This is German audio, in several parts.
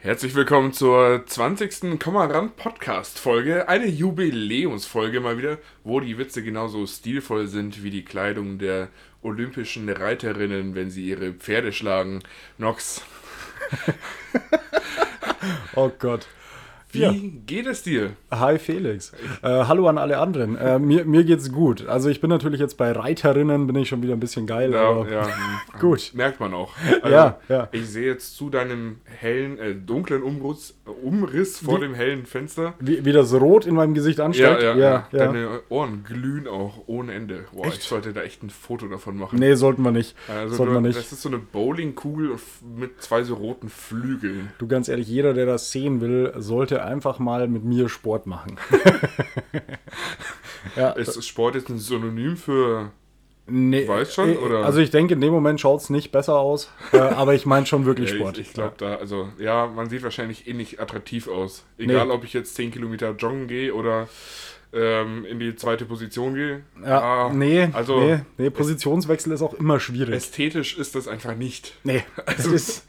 Herzlich willkommen zur 20. Kommarand Podcast Folge. Eine Jubiläumsfolge mal wieder, wo die Witze genauso stilvoll sind wie die Kleidung der olympischen Reiterinnen, wenn sie ihre Pferde schlagen. Nox. oh Gott. Wie ja. geht es dir? Hi Felix. Äh, hallo an alle anderen. Äh, mir, mir geht's gut. Also ich bin natürlich jetzt bei Reiterinnen, bin ich schon wieder ein bisschen geil. Ja, ja. gut. Merkt man auch. Also, ja, ja. Ich sehe jetzt zu deinem hellen, äh, dunklen Umriss, Umriss vor wie, dem hellen Fenster. Wie, wie das Rot in meinem Gesicht ansteigt. Ja, ja, ja, Deine Ohren glühen auch ohne Ende. Boah, echt? ich sollte da echt ein Foto davon machen. Nee, sollten wir nicht. Also sollten du, wir nicht. Das ist so eine Bowlingkugel mit zwei so roten Flügeln. Du, ganz ehrlich, jeder, der das sehen will, sollte einfach mal mit mir Sport machen. ja, ist Sport jetzt ein Synonym für Nee, weißt schon, äh, oder? Also ich denke, in dem Moment schaut es nicht besser aus, äh, aber ich meine schon wirklich Sport. ich, ich glaube da, also ja, man sieht wahrscheinlich eh nicht attraktiv aus. Egal, nee. ob ich jetzt 10 Kilometer joggen gehe oder ähm, in die zweite Position gehe. Ja, ah, nee, also nee, nee, Positionswechsel ist auch immer schwierig. Ästhetisch ist das einfach nicht. Nee, also, ist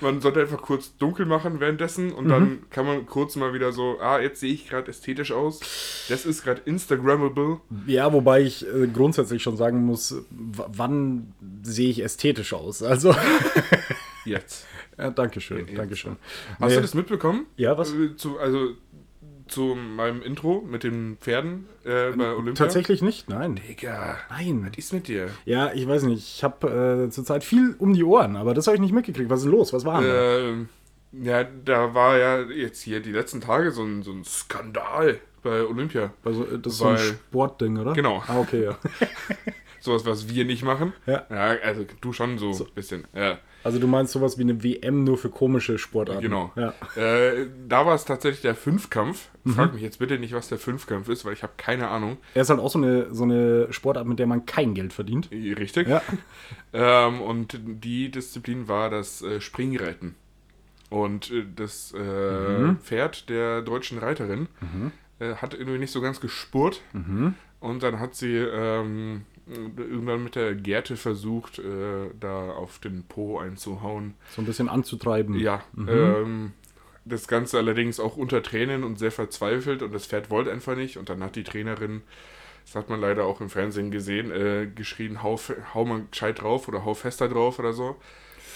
man sollte einfach kurz dunkel machen währenddessen und mhm. dann kann man kurz mal wieder so, ah, jetzt sehe ich gerade ästhetisch aus. Das ist gerade Instagrammable. Ja, wobei ich äh, grundsätzlich schon sagen muss, wann sehe ich ästhetisch aus? Also. jetzt. Ja, Dankeschön, ja, Dankeschön. Hast nee. du das mitbekommen? Ja, was? Äh, zu, also zu meinem Intro mit den Pferden äh, bei Olympia? Tatsächlich nicht, nein. Digga. Nein. Was ist mit dir? Ja, ich weiß nicht. Ich habe äh, zurzeit viel um die Ohren, aber das habe ich nicht mitgekriegt. Was ist los? Was war denn äh, Ja, da war ja jetzt hier die letzten Tage so ein, so ein Skandal bei Olympia. Also, das ist Weil, so ein Sportding, oder? Genau. Ah, okay, ja. Sowas, was wir nicht machen. Ja. Ja, also du schon so ein so. bisschen. Ja. Also du meinst sowas wie eine WM nur für komische Sportarten. Genau. Ja. Äh, da war es tatsächlich der Fünfkampf. Mhm. Frag mich jetzt bitte nicht, was der Fünfkampf ist, weil ich habe keine Ahnung. Er ist halt auch so eine, so eine Sportart, mit der man kein Geld verdient. Richtig. Ja. ähm, und die Disziplin war das äh, Springreiten. Und äh, das äh, mhm. Pferd der deutschen Reiterin mhm. Äh, hat irgendwie nicht so ganz gespurt. Mhm. Und dann hat sie ähm, irgendwann mit der Gerte versucht, äh, da auf den Po einzuhauen. So ein bisschen anzutreiben. Ja. Mhm. Ähm, das Ganze allerdings auch unter Tränen und sehr verzweifelt und das Pferd wollte einfach nicht. Und dann hat die Trainerin, das hat man leider auch im Fernsehen gesehen, äh, geschrien, hau, hau mal gescheit drauf oder hau fester drauf oder so.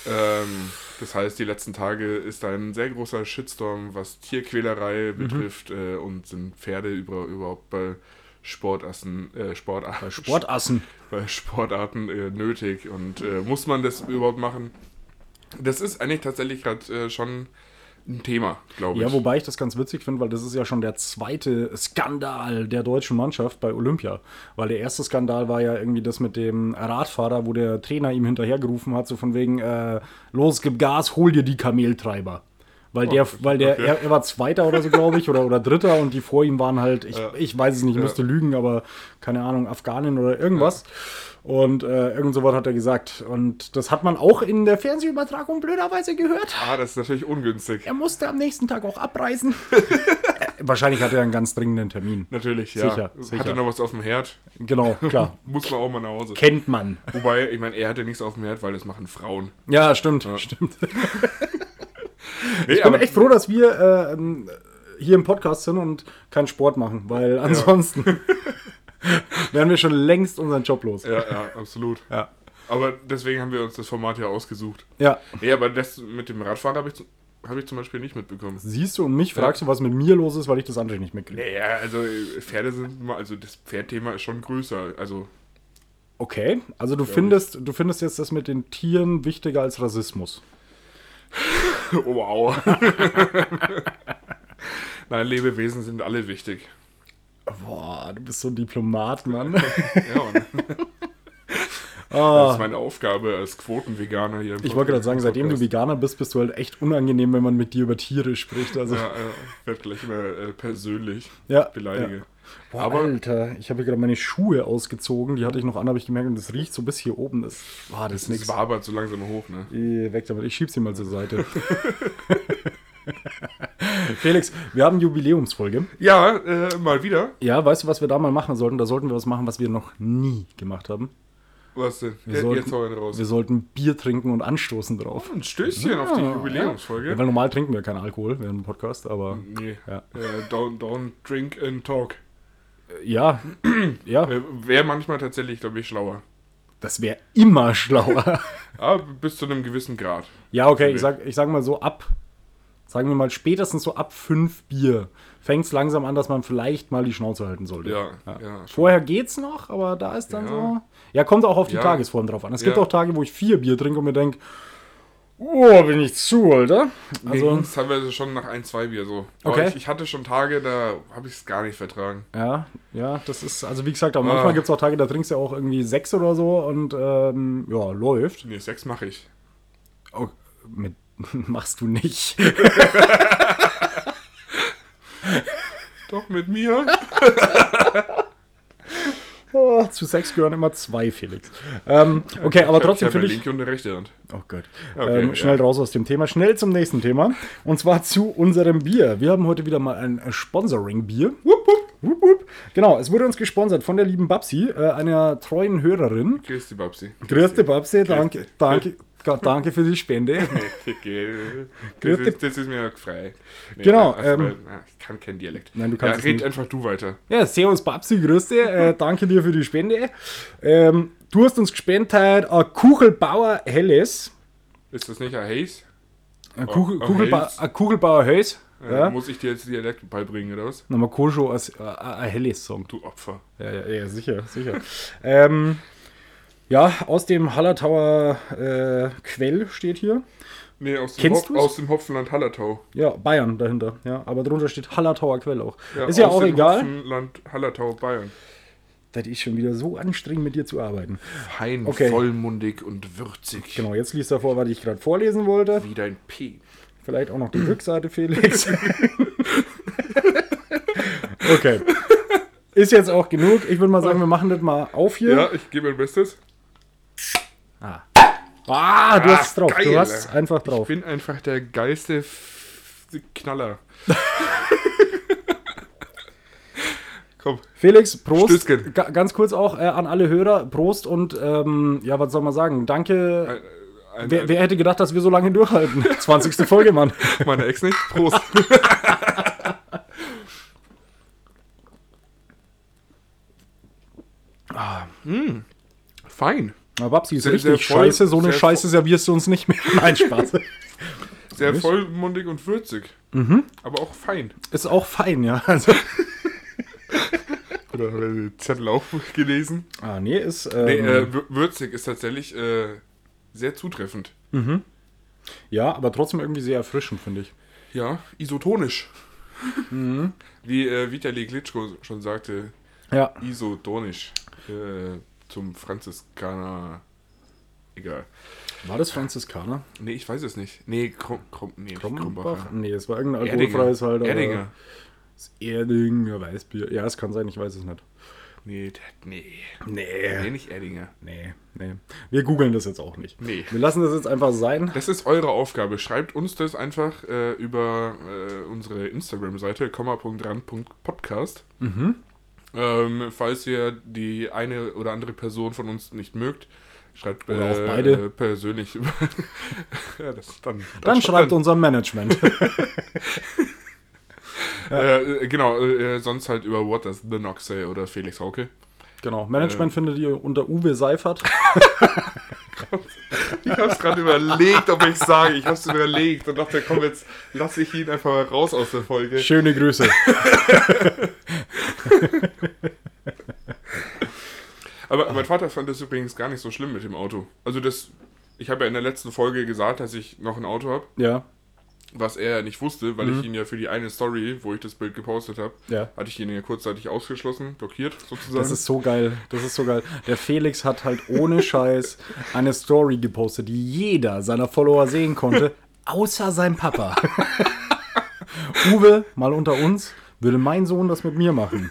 Ähm, das heißt, die letzten Tage ist ein sehr großer Shitstorm, was Tierquälerei mhm. betrifft äh, und sind Pferde über, überhaupt bei Sportassen, äh, Sportarten, Sportassen. bei Sportarten äh, nötig und äh, muss man das überhaupt machen? Das ist eigentlich tatsächlich gerade äh, schon ein Thema, glaube ich. Ja, wobei ich das ganz witzig finde, weil das ist ja schon der zweite Skandal der deutschen Mannschaft bei Olympia. Weil der erste Skandal war ja irgendwie das mit dem Radfahrer, wo der Trainer ihm hinterhergerufen hat, so von wegen, äh, los, gib Gas, hol dir die Kameltreiber. Weil der, oh, weil der, okay. er, er, war Zweiter oder so, glaube ich, oder, oder Dritter und die vor ihm waren halt, ich, ja. ich weiß es nicht, ich ja. müsste lügen, aber keine Ahnung, Afghanin oder irgendwas. Ja. Und äh, irgend sowas hat er gesagt. Und das hat man auch in der Fernsehübertragung blöderweise gehört. Ah, das ist natürlich ungünstig. Er musste am nächsten Tag auch abreisen. Wahrscheinlich hatte er einen ganz dringenden Termin. Natürlich, ja. Sicher, sicher. Hatte noch was auf dem Herd. Genau, klar. Muss man auch mal nach Hause. Kennt man. Wobei, ich meine, er hatte nichts auf dem Herd, weil das machen Frauen. Ja, stimmt, stimmt. Ich bin echt froh, dass wir äh, hier im Podcast sind und keinen Sport machen, weil ansonsten ja. wären wir schon längst unseren Job los. Ja, ja, absolut. Ja. Aber deswegen haben wir uns das Format ja ausgesucht. Ja. Nee, aber das mit dem Radfahren habe ich, hab ich zum Beispiel nicht mitbekommen. Siehst du und mich fragst du, was mit mir los ist, weil ich das andere nicht mitkriege. Naja, also Pferde sind mal, also das Pferdthema ist schon größer. Also. Okay, also du findest, du findest jetzt das mit den Tieren wichtiger als Rassismus. wow. Nein, Lebewesen sind alle wichtig. Boah, du bist so ein Diplomat, Mann. ja, Mann. Ah. Das ist meine Aufgabe als Quotenveganer hier. ich wollte gerade sagen, seitdem du Veganer bist, bist du halt echt unangenehm, wenn man mit dir über Tiere spricht. Also. Ja, äh, wird gleich immer äh, persönlich ja, beleidige. Ja. Boah, Aber, Alter, ich habe hier gerade meine Schuhe ausgezogen, die hatte ich noch an, habe ich gemerkt, und das riecht so bis hier oben. Das, boah, das, das ist wabert so langsam hoch, ne? Ich, weg damit, ich schieb sie mal zur Seite. Felix, wir haben Jubiläumsfolge. Ja, äh, mal wieder. Ja, weißt du, was wir da mal machen sollten? Da sollten wir was machen, was wir noch nie gemacht haben. Was denn? Wir Ja, sollten- Jetzt hau raus. Wir sollten Bier trinken und anstoßen drauf. Ein Stößchen auf die Ja, Jubiläumsfolge. Ja, weil normal trinken wir keinen Alkohol während dem Podcast, aber Nee. Ja. Äh, don't, don't drink and talk. ja, ja, Äh, Wäre manchmal tatsächlich, glaube ich, schlauer. das wäre immer schlauer. Aber bis zu einem gewissen Grad. Ja, okay, ich sag, ich sag mal so ab, sagen wir mal spätestens so ab fünf Bier fängt es langsam an, dass man vielleicht mal die Schnauze halten sollte. Ja, ja. schon. Vorher geht's noch, aber da ist dann Ja. so. Ja, kommt auch auf die Ja. Tagesform drauf an. Es gibt Ja. auch Tage, wo ich vier Bier trinke und mir denke, oh, bin ich zu, Alter. Also, Also, teilweise schon nach ein, zwei Bier so. Aber Okay. ich, ich hatte schon Tage, da habe ich es gar nicht vertragen. ja, ja, das ist, also wie gesagt, aber manchmal Ah. gibt es auch Tage, da trinkst du ja auch irgendwie sechs oder so und ähm, ja, läuft. Nee, Sex mache ich. Oh, mit, machst du nicht. Doch, mit mir. Oh, zu Sex gehören immer zwei, Felix. Ähm, okay, aber trotzdem ich finde habe ich. linke und eine rechte Hand. Oh Gott. Okay, ähm, schnell ja. raus aus dem Thema. Schnell zum nächsten Thema. Und zwar zu unserem Bier. Wir haben heute wieder mal ein Sponsoring-Bier. Genau, es wurde uns gesponsert von der lieben Babsi, äh, einer treuen Hörerin. Grüß die Babsi. Grüß dich, Babsi. Danke, danke, danke für die Spende. das, ist, das ist mir frei. Nee, Genau, also, ähm, na, ich kann keinen Dialekt. Nein, du kannst ja, red nicht. einfach du weiter. Ja, servus Babsi, grüß dich. Äh, danke dir für die Spende. Ähm, du hast uns gespendet heute ein Kuchelbauer Helles. Ist das nicht ein Haze? Ein, Kuchel, ein Kuchelba Helles. ein Kuchelbauer. Äh, Ja. Muss ich dir jetzt Dialekt beibringen, oder was? Nochmal Kojo als äh, ein Helles Song. Du Opfer. Ja, ja, ja sicher, sicher. ähm, ja, aus dem Hallertauer äh, Quell steht hier. Nee, aus dem, Kennst Hop du's? aus dem Hopfenland Hallertau. Ja, Bayern dahinter. Ja, aber drunter steht Hallertauer Quell auch. Ja, ist ja aus auch dem egal. Hopfenland Hallertau, Bayern. Das ist schon wieder so anstrengend, mit dir zu arbeiten. Fein, Okay. vollmundig und würzig. Genau, jetzt liest er vor, was ich gerade vorlesen wollte. Wie dein P. Vielleicht auch noch die Rückseite, Felix. okay. Ist jetzt auch genug. Ich würde mal sagen, wir machen das mal auf hier. Ja, ich gebe mein Bestes. Ah. Ah, du hast es drauf. Du geil. hast es einfach Ich drauf. bin einfach der geilste F Knaller. Komm. Felix, Prost. Stößchen. Ga ganz kurz auch äh, an alle Hörer. Prost und ähm, ja, was soll man sagen? Danke. Ein, ein, Wer, wer hätte gedacht, dass wir so lange durchhalten? 20. Folge, Mann. Meine Ex nicht. Prost. ah, mm, fein. Na, Babsi ist Sehr, richtig sehr voll- scheiße. So eine Scheiße servierst du uns nicht mehr. Nein, Spaß. Sehr Nicht? vollmundig und würzig. Aber auch fein. Ist auch fein, ja. Also, Oder haben wir den Zettel auch gelesen? ah, nee, ist. Ähm, Nee, äh, wür- würzig ist tatsächlich äh, sehr zutreffend. ja, aber trotzdem irgendwie sehr erfrischend, finde ich. Ja, isotonisch. Wie äh, Vitali Klitschko schon sagte, Ja. isotonisch. Äh, zum Franziskaner. Egal. War das Franziskaner? Nee, ich weiß es nicht. Nee, Krum, Krum, nee? Krumbacher. Nee, es war irgendein Erdinger. alkoholfreies halt. Erdinger. Das Erdinger Weißbier. Ja, es kann sein, ich weiß es nicht. Nee, nee. Nee, Nee. nicht Erdinger. Nee, nee. Wir googeln das jetzt auch nicht. Nee. Wir lassen das jetzt einfach sein. Das ist eure Aufgabe. Schreibt uns das einfach äh, über äh, unsere Instagram-Seite, komma.ran.podcast. Mhm. Ähm, falls ihr die eine oder andere Person von uns nicht mögt, schreibt Oder äh, auch beide. äh, persönlich ja, das dann. Dann schreibt unser Management. Äh, äh, genau, äh, sonst halt über What Does the Say oder Felix Hauke. genau. Management findet ihr unter Uwe Seifert. Ich hab's gerade überlegt, ob ich sage. Ich hab's überlegt und dachte, komm, jetzt lasse ich ihn einfach mal raus aus der Folge. Schöne Grüße. Aber mein Vater fand das übrigens gar nicht so schlimm mit dem Auto. Also das, ich habe ja in der letzten Folge gesagt, dass ich noch ein Auto habe, Ja, was er nicht wusste, weil ich ihn ja für die eine Story, wo ich das Bild gepostet habe, ja. hatte ich ihn ja kurzzeitig ausgeschlossen, blockiert sozusagen. Das ist so geil. Das ist so geil. Der Felix hat halt ohne Scheiß eine Story gepostet, die jeder seiner Follower sehen konnte, außer sein Papa. Uwe, mal unter uns, würde mein Sohn das mit mir machen.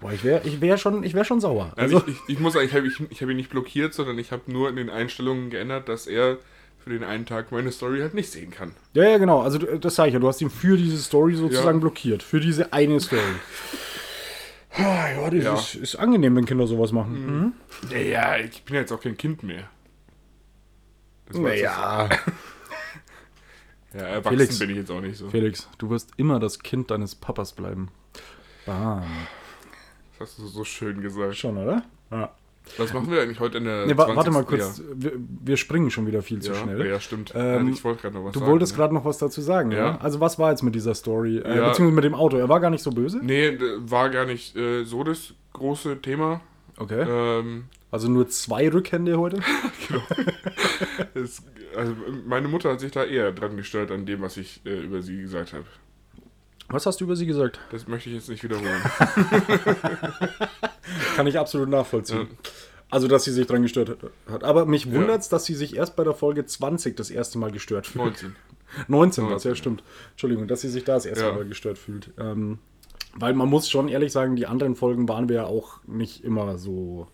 Boah, ich wäre ich wär schon, ich wär schon sauer. also Also, ich, ich, ich muss sagen, ich habe ich hab ihn nicht blockiert, sondern ich habe nur in den Einstellungen geändert, dass er für den einen Tag meine Story halt nicht sehen kann. ja, ja, genau. Also, das sage ich ja. Du hast ihn für diese Story sozusagen Ja. blockiert. Für diese eine Story. Ah, ja, das Ja. Ist, ist angenehm, wenn Kinder sowas machen. Mhm. Ja, ja, ich bin ja jetzt auch kein Kind mehr. Das Naja, Ja, erwachsen Felix. bin ich jetzt auch nicht so. Felix, du wirst immer das Kind deines Papas bleiben. Bam. Das hast du so schön gesagt. Schon, oder? Ja. Was machen wir eigentlich heute in der Nee, wa warte mal 20. kurz, wir, wir springen schon wieder viel zu Ja, schnell. ja, stimmt. Ähm, ja, ich wollte gerade noch was Du sagen. wolltest ne? gerade noch was dazu sagen, Ja. ja? Also was war jetzt mit dieser Story? Äh, Ja. Beziehungsweise mit dem Auto. Er war gar nicht so böse? Nee, war gar nicht äh, so das große Thema. Okay. Ähm, Also nur zwei Rückhände heute? es, also meine Mutter hat sich da eher dran gestört an dem, was ich äh, über sie gesagt habe. Was hast du über sie gesagt? Das möchte ich jetzt nicht wiederholen. Kann ich absolut nachvollziehen. Ja. Also, dass sie sich dran gestört hat-. Aber mich wundert's, dass sie sich erst bei der Folge 20 das erste Mal gestört fühlt. 19. 19 war es, 19, ja, stimmt. Entschuldigung, dass sie sich da das erste Ja. Mal gestört fühlt. Ähm, weil man muss schon ehrlich sagen, die anderen Folgen waren wir ja auch nicht immer so.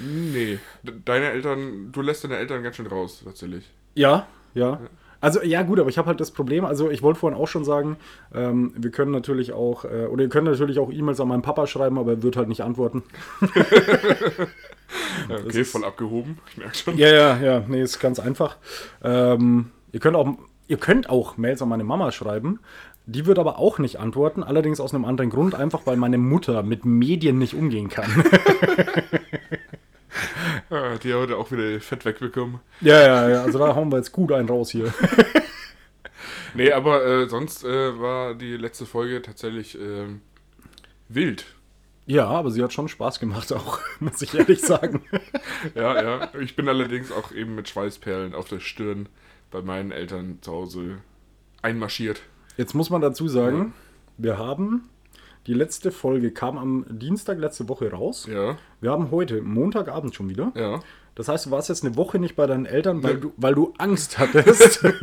Nee, deine Eltern, du lässt deine Eltern ganz schön raus, tatsächlich. Ja, ja. Also ja gut, aber ich habe halt das Problem, also ich wollte vorhin auch schon sagen, ähm, wir können natürlich auch, äh, oder ihr könnt natürlich auch E-Mails an meinen Papa schreiben, aber er wird halt nicht antworten. Ja, okay, voll abgehoben, ich merke schon. Ja, ja, ja, nee, ist ganz einfach. Ähm, ihr könnt auch, ihr könnt auch Mails an meine Mama schreiben. Die wird aber auch nicht antworten, allerdings aus einem anderen Grund, einfach weil meine Mutter mit Medien nicht umgehen kann. Ja, die hat heute auch wieder Fett wegbekommen. ja, ja, ja, also da hauen wir jetzt gut einen raus hier. Nee, aber äh, sonst äh, war die letzte Folge tatsächlich ähm, wild. Ja, aber sie hat schon Spaß gemacht auch, muss ich ehrlich sagen. Ja, ja. Ich bin allerdings auch eben mit Schweißperlen auf der Stirn bei meinen Eltern zu Hause einmarschiert. Jetzt muss man dazu sagen, wir haben, die letzte Folge kam am Dienstag letzte Woche raus. Ja, Wir haben heute Montagabend schon wieder. ja. Das heißt, du warst jetzt eine Woche nicht bei deinen Eltern, weil, Nee. du, weil du Angst hattest.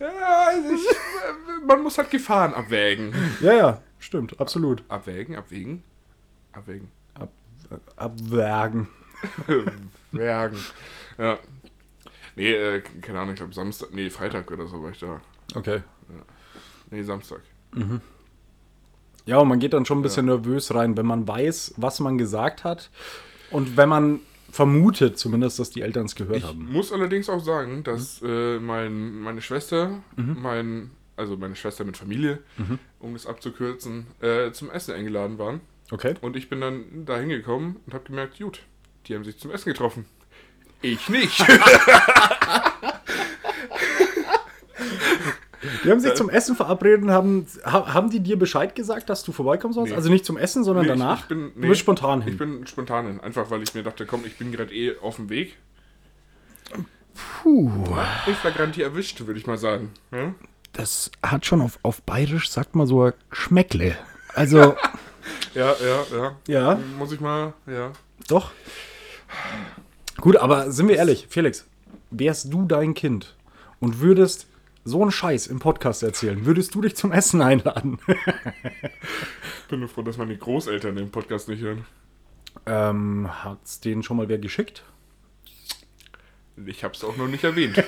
Ja, also ich, man muss halt Gefahren abwägen. ja, ja, stimmt, absolut. Abwägen, abwägen, abwägen. Ab, abwägen. Wägen. Ja. Nee, äh, keine Ahnung, ich glaube Samstag, nee, Freitag oder so war ich da. Okay. Nee, Samstag. Ja, und man geht dann schon ein bisschen nervös rein, wenn man weiß, was man gesagt hat und wenn man vermutet zumindest, dass die Eltern es gehört Ich haben. muss allerdings auch sagen, dass äh, mein, meine Schwester, mein, also meine Schwester mit Familie, um es abzukürzen, äh, zum Essen eingeladen waren. Okay. Und ich bin dann da hingekommen und habe gemerkt, gut, die haben sich zum Essen getroffen. Ich nicht. Die haben sich zum Essen verabredet und haben, ha- haben die dir Bescheid gesagt, dass du vorbeikommen sollst? Nee. Also nicht zum Essen, sondern Nee, danach? ich bin- Du nee, bist spontan hin. Ich bin spontan hin, einfach weil ich mir dachte, komm, ich bin gerade eh auf dem Weg. Puh. Ich flagranti erwischt, würde ich mal sagen. Ja? das hat schon auf, auf Bayerisch, sagt man so, Schmeckle. Also, ja, ja, ja. ja, Muss ich mal, ja. doch. Gut, aber sind wir ehrlich, Felix, wärst du dein Kind und würdest so einen Scheiß im Podcast erzählen, würdest du dich zum Essen einladen? Bin nur froh, dass meine Großeltern den Podcast nicht hören. ähm, hat's denen schon mal wer geschickt? Ich habe es auch noch nicht erwähnt.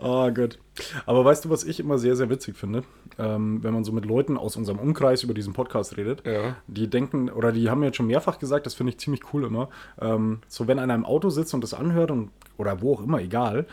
Ah, gut. Aber weißt du, was ich immer sehr, sehr witzig finde? Ähm, wenn man so mit Leuten aus unserem Umkreis über diesen Podcast redet, Ja. die denken, oder die haben mir jetzt schon mehrfach gesagt, das finde ich ziemlich cool immer, ähm, so wenn einer im Auto sitzt und das anhört und, oder wo auch immer, egal,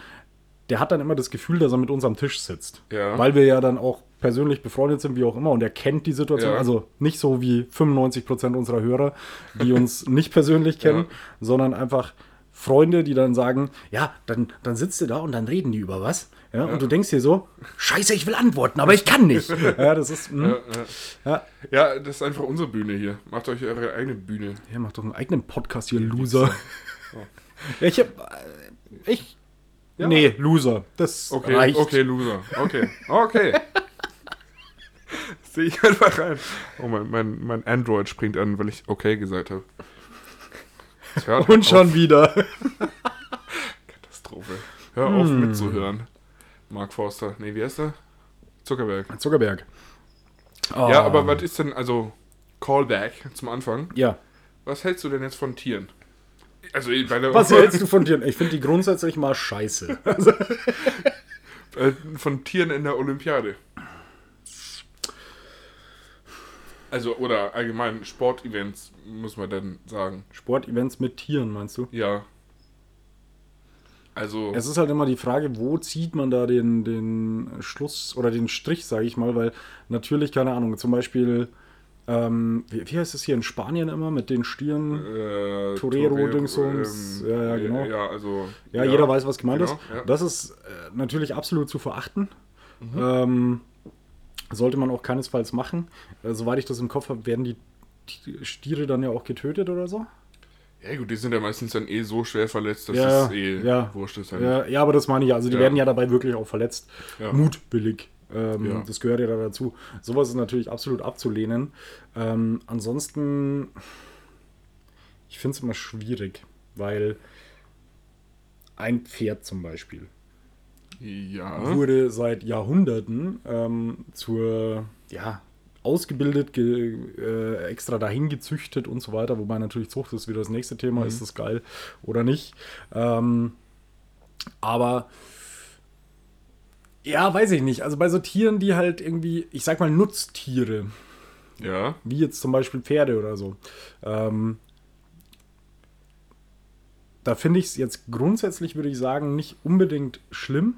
der hat dann immer das Gefühl, dass er mit uns am Tisch sitzt. Ja. Weil wir ja dann auch persönlich befreundet sind, wie auch immer, und er kennt die Situation. Ja. Also nicht so wie 95% unserer Hörer, die uns nicht persönlich kennen, sondern einfach Freunde, die dann sagen, ja, dann, dann sitzt du da und dann reden die über was. Ja, Und du denkst dir so, scheiße, ich will antworten, aber ich kann nicht. ja, das ist, mh, Ja, ja. ja. ja, das ist einfach unsere Bühne hier. Macht euch eure eigene Bühne. Ja, mach doch einen eigenen Podcast hier, Loser. ja, ich hab, äh, ich, Ja. nee, Loser, das Okay, reicht. okay, Loser. Okay, okay. Sehe ich einfach rein. Oh, mein, mein, mein Android springt an, weil ich okay gesagt habe. Hört Und schon auf. wieder. Katastrophe. Hör auf Hm. mitzuhören. Mark Forster. Nee, wie heißt er? Zuckerberg. Zuckerberg. Ja, Ah. aber was ist denn, also, Callback zum Anfang. Ja. Was hältst du denn jetzt von Tieren? Also, bei der, Was hältst du von Tieren? Ich finde die grundsätzlich mal scheiße. Also, von Tieren in der Olympiade? Also, oder allgemein Sportevents, muss man dann sagen. Sportevents mit Tieren, meinst du? Ja. Also. Es ist halt immer die Frage, wo zieht man da den, den Schluss oder den Strich, sage ich mal, weil natürlich, keine Ahnung, zum Beispiel, ähm, wie, wie heißt es hier in Spanien immer mit den Stieren? Äh, Torero, Dingsums. ähm, Ja, ja, genau. Ja, also. Ja, jeder weiß, was gemeint genau, ist. ja. Das ist äh, natürlich absolut zu verachten. Mhm. Ähm, sollte man auch keinesfalls machen. Äh, soweit ich das im Kopf habe, werden die T- Stiere dann ja auch getötet oder so. Ja, gut, die sind ja meistens dann eh so schwer verletzt, dass Ja, es eh ja. wurscht ist. Halt. Ja, ja, aber das meine ich ja. Also die Ja. werden ja dabei wirklich auch verletzt. Ja. Mutwillig. Ähm, Ja. Das gehört ja da dazu. Sowas ist natürlich absolut abzulehnen. Ähm, ansonsten, ich finde es immer schwierig, weil ein Pferd zum Beispiel Ja. wurde seit Jahrhunderten ähm, zur, ja, ausgebildet, ge, äh, extra dahin gezüchtet und so weiter. Wobei natürlich Zucht ist wieder das nächste Thema. Ist das geil oder nicht? Ähm, aber ja, weiß ich nicht. Also bei so Tieren, die halt irgendwie, ich sag mal, Nutztiere, Ja. wie jetzt zum Beispiel Pferde oder so, ähm, da finde ich es jetzt grundsätzlich, würde ich sagen, nicht unbedingt schlimm.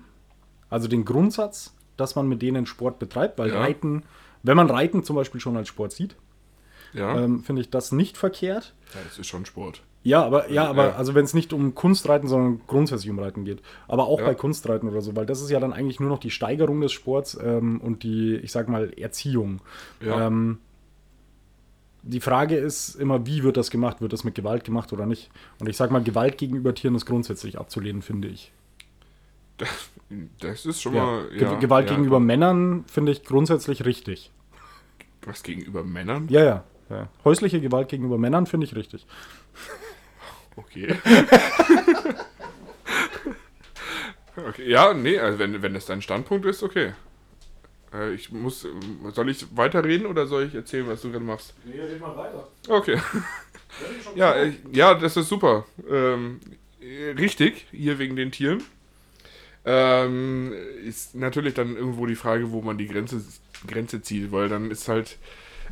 Also den Grundsatz, dass man mit denen Sport betreibt, weil Ja. Reiten, wenn man Reiten zum Beispiel schon als Sport sieht, Ja. ähm, finde ich das nicht verkehrt. ja, das ist schon Sport. Ja, aber ja, aber Ja. also wenn es nicht um Kunstreiten, sondern grundsätzlich um Reiten geht. Aber auch Ja. bei Kunstreiten oder so, weil das ist ja dann eigentlich nur noch die Steigerung des Sports ähm, und die, ich sag mal, Erziehung. Ja. Ähm, die Frage ist immer, wie wird das gemacht? Wird das mit Gewalt gemacht oder nicht? Und ich sag mal, Gewalt gegenüber Tieren ist grundsätzlich abzulehnen, finde ich. Das ist schon Ja. mal. Ge Ja, Gewalt ja, gegenüber Männern finde ich grundsätzlich richtig. Was gegenüber Männern? Ja, ja. ja. Häusliche Gewalt gegenüber Männern finde ich richtig. Okay. okay. Ja, nee, also wenn, wenn das dein Standpunkt ist, okay. Äh, ich muss. Soll ich weiterreden oder soll ich erzählen, was du gerade machst? Nee, red mal weiter. Okay. Ja, äh, ja, das ist super. Ähm, äh, richtig, hier wegen den Tieren. Ähm, ist natürlich dann irgendwo die Frage, wo man die Grenze, Grenze zieht, weil dann ist halt.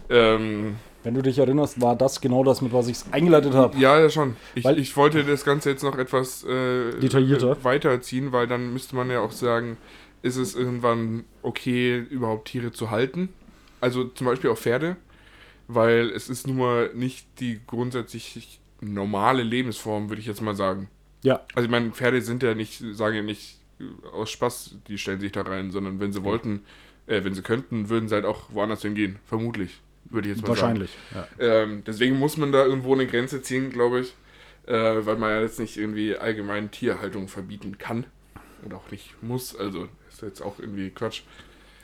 Ähm, Wenn du dich erinnerst, war das genau das, mit was ich es eingeleitet habe. ja, ja, schon. Ich, Weil- ich wollte das Ganze jetzt noch etwas äh, Detaillierter. weiterziehen, weil dann müsste man ja auch sagen, ist es irgendwann okay, überhaupt Tiere zu halten? Also zum Beispiel auch Pferde, weil es ist nun mal nicht die grundsätzlich normale Lebensform, würde ich jetzt mal sagen. Ja, Also ich meine, Pferde sind ja nicht, sagen ja nicht äh, aus Spaß, die stellen sich da rein, sondern wenn sie wollten, äh, wenn sie könnten, würden sie halt auch woanders hingehen. Vermutlich, würde ich jetzt mal wahrscheinlich. Ja. sagen. Ähm, deswegen muss man da irgendwo eine Grenze ziehen, glaube ich. Äh, weil man ja jetzt nicht irgendwie allgemein Tierhaltung verbieten kann. Und auch nicht muss. Also ist jetzt auch irgendwie Quatsch.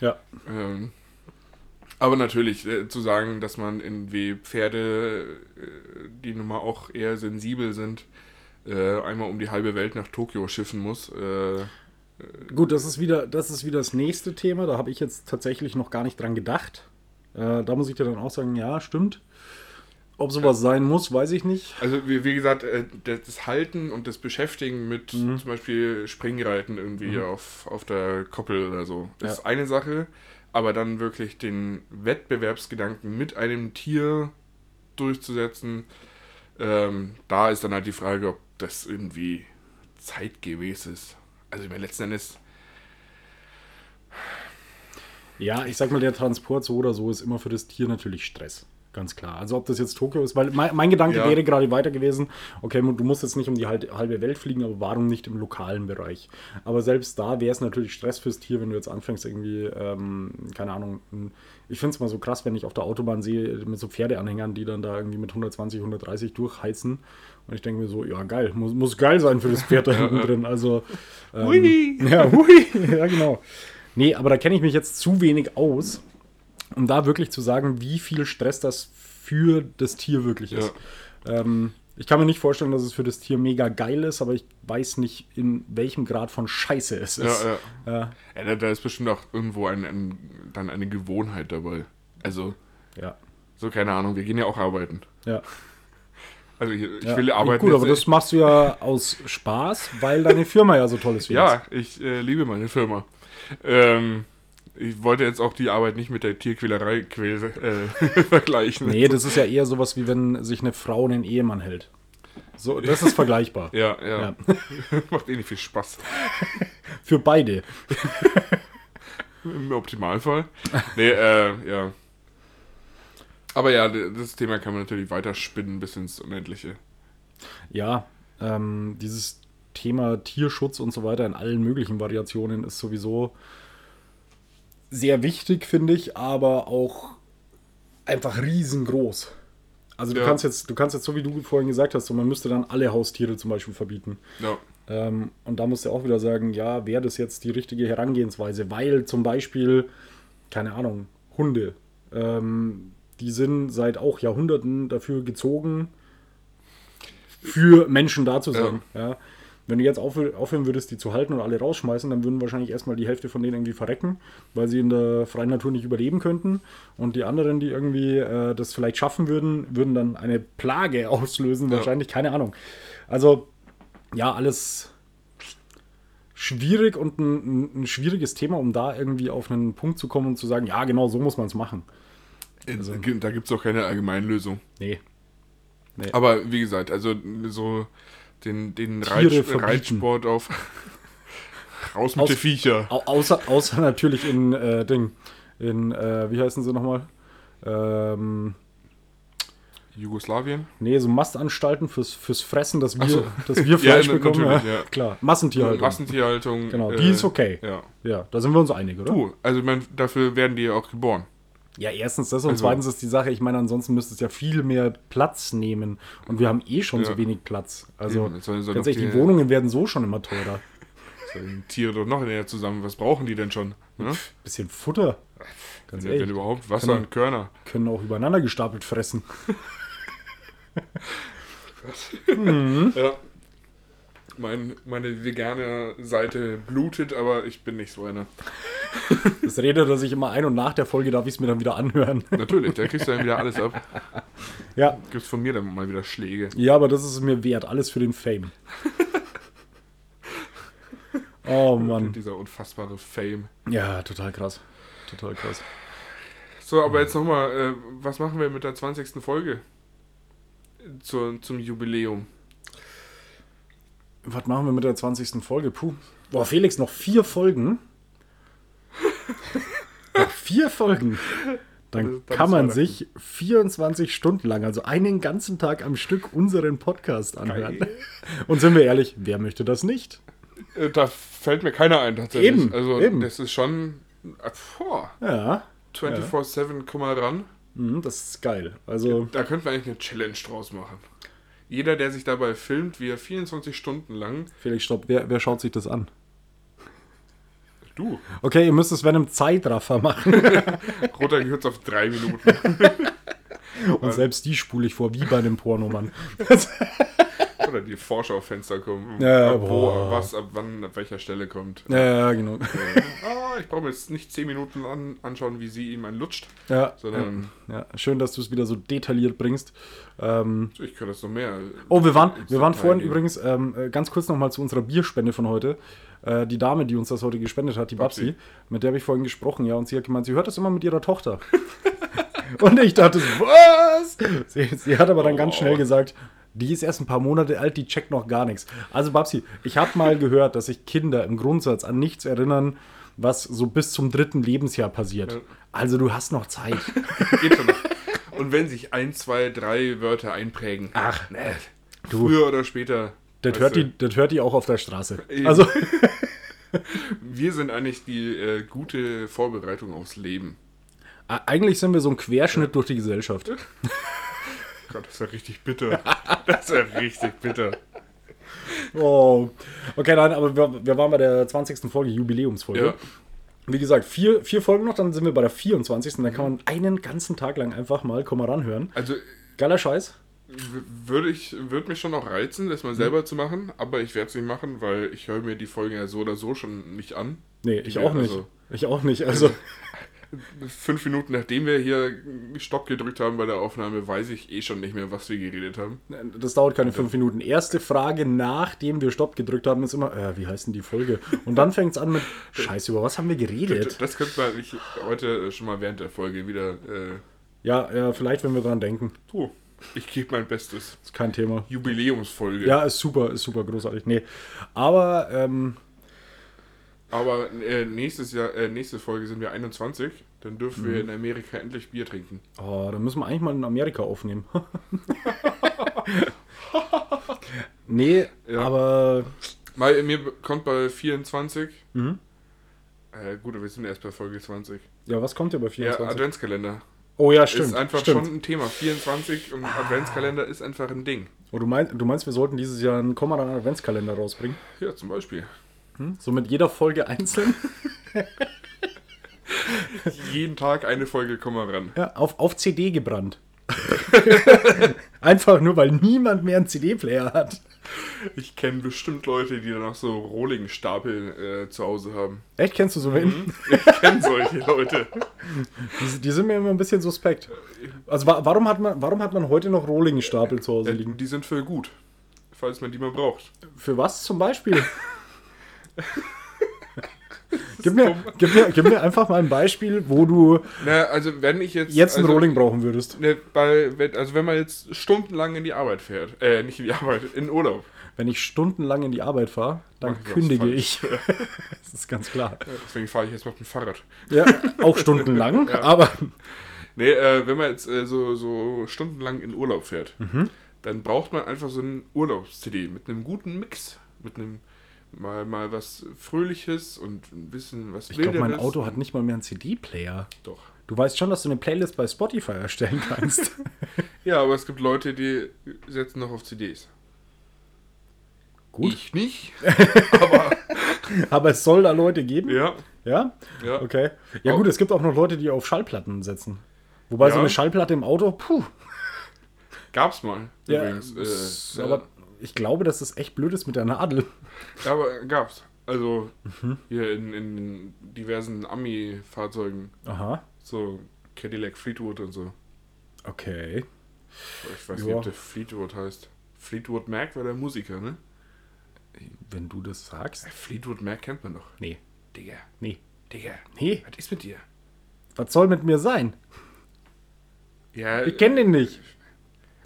ja. Ähm, aber natürlich äh, zu sagen, dass man irgendwie Pferde, äh, die nun mal auch eher sensibel sind, äh, einmal um die halbe Welt nach Tokio schiffen muss. Gut, das ist wieder, das ist wieder das nächste Thema. Da habe ich jetzt tatsächlich noch gar nicht dran gedacht. Äh, da muss ich dir dann auch sagen, ja, stimmt. Ob sowas sein muss, weiß ich nicht. also wie, wie gesagt, äh, das Halten und das Beschäftigen mit Mhm. zum Beispiel Springreiten irgendwie auf, auf der Koppel oder so, ist Ja. eine Sache. Aber dann wirklich den Wettbewerbsgedanken mit einem Tier durchzusetzen, ähm, da ist dann halt die Frage, ob das irgendwie zeitgemäß ist. Also meine, letzten Endes, Ja, ich sag mal, der Transport so oder so ist immer für das Tier natürlich Stress. Ganz klar. Also ob das jetzt Tokio ist, weil mein, mein Gedanke Ja. wäre gerade weiter gewesen, okay, du musst jetzt nicht um die halbe halbe Welt fliegen, aber warum nicht im lokalen Bereich? Aber selbst da wäre es natürlich Stress fürs Tier, wenn du jetzt anfängst irgendwie, ähm, keine Ahnung, ein- ich finde es mal so krass, wenn ich auf der Autobahn sehe, mit so Pferdeanhängern, die dann da irgendwie mit 120, 130 durchheizen. Und ich denke mir so, ja geil, muss, muss geil sein für das Pferd da hinten drin. Also, ähm, Hui. ja, hui, ja genau. Nee, aber da kenne ich mich jetzt zu wenig aus, um da wirklich zu sagen, wie viel Stress das für das Tier wirklich ist. Ähm, ich kann mir nicht vorstellen, dass es für das Tier mega geil ist, aber ich weiß nicht, in welchem Grad von Scheiße es ja, ist. ja. Ja, Ja, da, da ist bestimmt auch irgendwo ein, ein, dann eine Gewohnheit dabei. Also, ja. so keine Ahnung, wir gehen ja auch arbeiten. ja. Also ich, ich ja. will arbeiten. Gut, jetzt- aber das machst du ja aus Spaß, weil deine Firma ja so toll ist wie ja, ich äh, liebe meine Firma. Ähm, Ich wollte jetzt auch die Arbeit nicht mit der Tierquälerei quäl, äh, vergleichen. Nee, das ist ja eher sowas, wie wenn sich eine Frau einen Ehemann hält. So, das ist vergleichbar. Ja, ja. Macht eh nicht viel Spaß. Für beide. Im Optimalfall. Nee, äh, ja. Aber ja, das Thema kann man natürlich weiter spinnen bis ins Unendliche. Ja, ähm, dieses Thema Tierschutz und so weiter in allen möglichen Variationen ist sowieso sehr wichtig, finde ich, aber auch einfach riesengroß. Also du ja. kannst jetzt, du kannst jetzt, so wie du vorhin gesagt hast, so, man müsste dann alle Haustiere zum Beispiel verbieten. Ja. Ähm, und da musst du auch wieder sagen, ja, wäre das jetzt die richtige Herangehensweise, weil zum Beispiel, keine Ahnung, Hunde, ähm, die sind seit auch Jahrhunderten dafür gezogen, für Menschen da zu sein. Ja. ja. Wenn du jetzt aufhören würdest, die zu halten und alle rausschmeißen, dann würden wahrscheinlich erstmal die Hälfte von denen irgendwie verrecken, weil sie in der freien Natur nicht überleben könnten. Und die anderen, die irgendwie äh, das vielleicht schaffen würden, würden dann eine Plage auslösen, ja. wahrscheinlich, keine Ahnung. Also, ja, alles schwierig und ein, ein, schwieriges Thema, um da irgendwie auf einen Punkt zu kommen und zu sagen, ja, genau so muss man es machen. Also, da gibt es auch keine Allgemeinlösung. Nee. nee. Aber wie gesagt, also so den, den Reitsch, Reitsport auf. Raus mit Aus, den Viecher. Außer, außer natürlich in äh, Ding. In, äh, wie heißen sie nochmal? Ähm, Jugoslawien? Nee, so Mastanstalten fürs, fürs Fressen, dass wir, so. dass wir Fleisch ja, bekommen. Ja, ja. Klar, Massentierhaltung. Massentierhaltung. Genau, die äh, ist okay. Ja. ja, da sind wir uns einig, oder? Du, also ich dafür werden die ja auch geboren. Ja, erstens das und also, zweitens ist die Sache, ich meine, ansonsten müsste es ja viel mehr Platz nehmen und wir haben eh schon ja. so wenig Platz. Also ja, soll, soll tatsächlich, die, die, Wohnungen werden so schon immer teurer. Sollen Tiere doch noch näher zusammen. Was brauchen die denn schon? Ne? Bisschen Futter. Ganz ehrlich. Wenn überhaupt Wasser können, und Körner. Können auch übereinander gestapelt fressen. mhm. Ja mein, meine vegane Seite blutet, aber ich bin nicht so eine. Das redet er sich immer ein und nach der Folge darf ich es mir dann wieder anhören. Natürlich, da kriegst du dann wieder alles ab. Ja. Gibt's von mir dann mal wieder Schläge. Ja, aber das ist mir wert, alles für den Fame. Oh Mann. Dieser unfassbare Fame. Ja, total krass. Total krass. So, aber jetzt nochmal, äh, was machen wir mit der 20. Folge? Zur, zum Jubiläum. Was machen wir mit der 20. Folge? Puh. Boah, Felix, noch vier Folgen. noch vier Folgen. Dann das, kann man sich 24 Stunden lang, also einen ganzen Tag am Stück, unseren Podcast anhören. Geil. Und sind wir ehrlich, wer möchte das nicht? Äh, da fällt mir keiner ein, tatsächlich. Eben, also, eben. das ist schon. Boah, ja. 24-7, ja. komm mal ran. Mhm, das ist geil. Also, da könnten wir eigentlich eine Challenge draus machen. Jeder, der sich dabei filmt, wie er 24 Stunden lang. Felix, stopp, wer, wer schaut sich das an? Du. Okay, ihr müsst es wenn im Zeitraffer machen. Roter gehört auf drei Minuten. Und selbst die spule ich vor, wie bei einem Pornomann. Oder die Vorschaufenster kommen. Ja, ab wo, was, ab wann, ab welcher Stelle kommt. Ja, ja genau. ah, ich brauche mir jetzt nicht zehn Minuten an, anschauen, wie sie ihm einen lutscht. Ja. Sondern ja. Schön, dass du es wieder so detailliert bringst. Ähm, ich kann das noch mehr. Oh, wir waren, wir waren vorhin gehen. übrigens ähm, äh, ganz kurz nochmal zu unserer Bierspende von heute. Äh, die Dame, die uns das heute gespendet hat, die Babsi, Babsi, mit der habe ich vorhin gesprochen, ja, und sie hat gemeint, sie hört das immer mit ihrer Tochter. und ich dachte, was? Sie, sie hat aber dann oh. ganz schnell gesagt, die ist erst ein paar Monate alt, die checkt noch gar nichts. Also Babsi, ich habe mal gehört, dass sich Kinder im Grundsatz an nichts erinnern, was so bis zum dritten Lebensjahr passiert. Ja. Also du hast noch Zeit. Geht schon noch. Und wenn sich ein, zwei, drei Wörter einprägen. Ach, ne. Früher oder später. Das hört, die, das hört die auch auf der Straße. Eben. Also. wir sind eigentlich die äh, gute Vorbereitung aufs Leben. Eigentlich sind wir so ein Querschnitt ja. durch die Gesellschaft. Gott, das ist ja richtig bitter. Das ist ja richtig bitter. Oh. Okay, nein, aber wir, wir waren bei der 20. Folge, Jubiläumsfolge. Ja. Wie gesagt, vier, vier Folgen noch, dann sind wir bei der 24. Und dann kann man einen ganzen Tag lang einfach mal Komm mal ranhören. Also. Geiler Scheiß. Würde ich, würde mich schon noch reizen, das mal selber mhm. zu machen, aber ich werde es nicht machen, weil ich höre mir die Folgen ja so oder so schon nicht an. Nee, ich auch nicht. Also, ich auch nicht. Also. fünf Minuten nachdem wir hier Stopp gedrückt haben bei der Aufnahme, weiß ich eh schon nicht mehr, was wir geredet haben. Das dauert keine fünf Minuten. Erste Frage, nachdem wir Stopp gedrückt haben, ist immer, äh, wie heißt denn die Folge? Und dann fängt es an mit, scheiße, über was haben wir geredet? Das könnte man ich heute schon mal während der Folge wieder. Äh, Ja, ja, vielleicht, wenn wir dran denken. oh, ich gebe mein Bestes. Ist kein Thema. Jubiläumsfolge. Ja, ist super, ist super großartig. Nee. Aber, ähm, Aber äh, nächstes Jahr, äh, nächste Folge sind wir 21. Dann dürfen Mhm. wir in Amerika endlich Bier trinken. oh, da müssen wir eigentlich mal in Amerika aufnehmen. nee, Ja. aber Mal, mir kommt bei 24. Mhm. Äh, gut, wir sind erst bei Folge 20. ja, was kommt ja bei Ja, 24? Adventskalender. oh ja, stimmt. ist einfach stimmt. schon ein Thema. 24 und Adventskalender ist einfach ein Ding. Oh, du, mein, du meinst, wir sollten dieses Jahr einen Komaran Adventskalender rausbringen? Ja, zum Beispiel. So mit jeder Folge einzeln? Jeden Tag eine Folge, komm mal ran. Ja, auf, auf CD gebrannt. Einfach nur, weil niemand mehr einen CD-Player hat. Ich kenne bestimmt Leute, die dann noch so Rohling-Stapel äh, zu Hause haben. Echt, kennst du so wen? Ich kenne solche Leute. Die, die sind mir immer ein bisschen suspekt. Also wa warum hat man, warum hat man heute noch Rohlingenstapel zu Hause Äh, liegen? die sind für gut, falls man die mal braucht. Für was zum Beispiel? gib, mir, gib, mir, gib mir einfach mal ein Beispiel, wo du Na, also wenn ich jetzt... jetzt einen also, Rohling brauchen würdest. Ne, bei, also wenn man jetzt stundenlang in die Arbeit fährt, äh, nicht in die Arbeit, in Urlaub. Wenn ich stundenlang in die Arbeit fahre, dann was kündige ich. das ist ganz klar. Ja, deswegen fahre ich jetzt mit dem Fahrrad. Ja, auch stundenlang, aber Nee, äh, wenn man jetzt äh, so, so stundenlang in Urlaub fährt, Mhm. dann braucht man einfach so einen Urlaubs-CD mit einem guten Mix. Mit einem mal, mal was Fröhliches und ein bisschen was ich glaube, mein. Auto hat nicht mal mehr einen CD-Player. Doch. Du weißt schon, dass du eine Playlist bei Spotify erstellen kannst. Ja, aber es gibt Leute, die setzen noch auf CDs. Gut. Ich nicht. aber es soll da Leute geben. Ja. Ja? Ja. Okay. Ja gut, es gibt auch noch Leute, die auf Schallplatten setzen. Wobei so Ja. eine Schallplatte im Auto, puh. Gab's mal. Ja, übrigens. s- Äh, aber ich glaube, dass das echt blöd ist mit der Nadel. ja, aber gab's. Also Mhm. hier in, in diversen Ami-Fahrzeugen. Aha. So Cadillac Fleetwood und so. Okay. Ich weiß Ja. nicht, ob der Fleetwood heißt. Fleetwood Mac war der Musiker, ne? Wenn du das sagst. Fleetwood Mac kennt man doch. Nee. Digga, Nee. Digga. Nee. Was ist mit dir? Was soll mit mir sein? Ja, Ich kenne den nicht.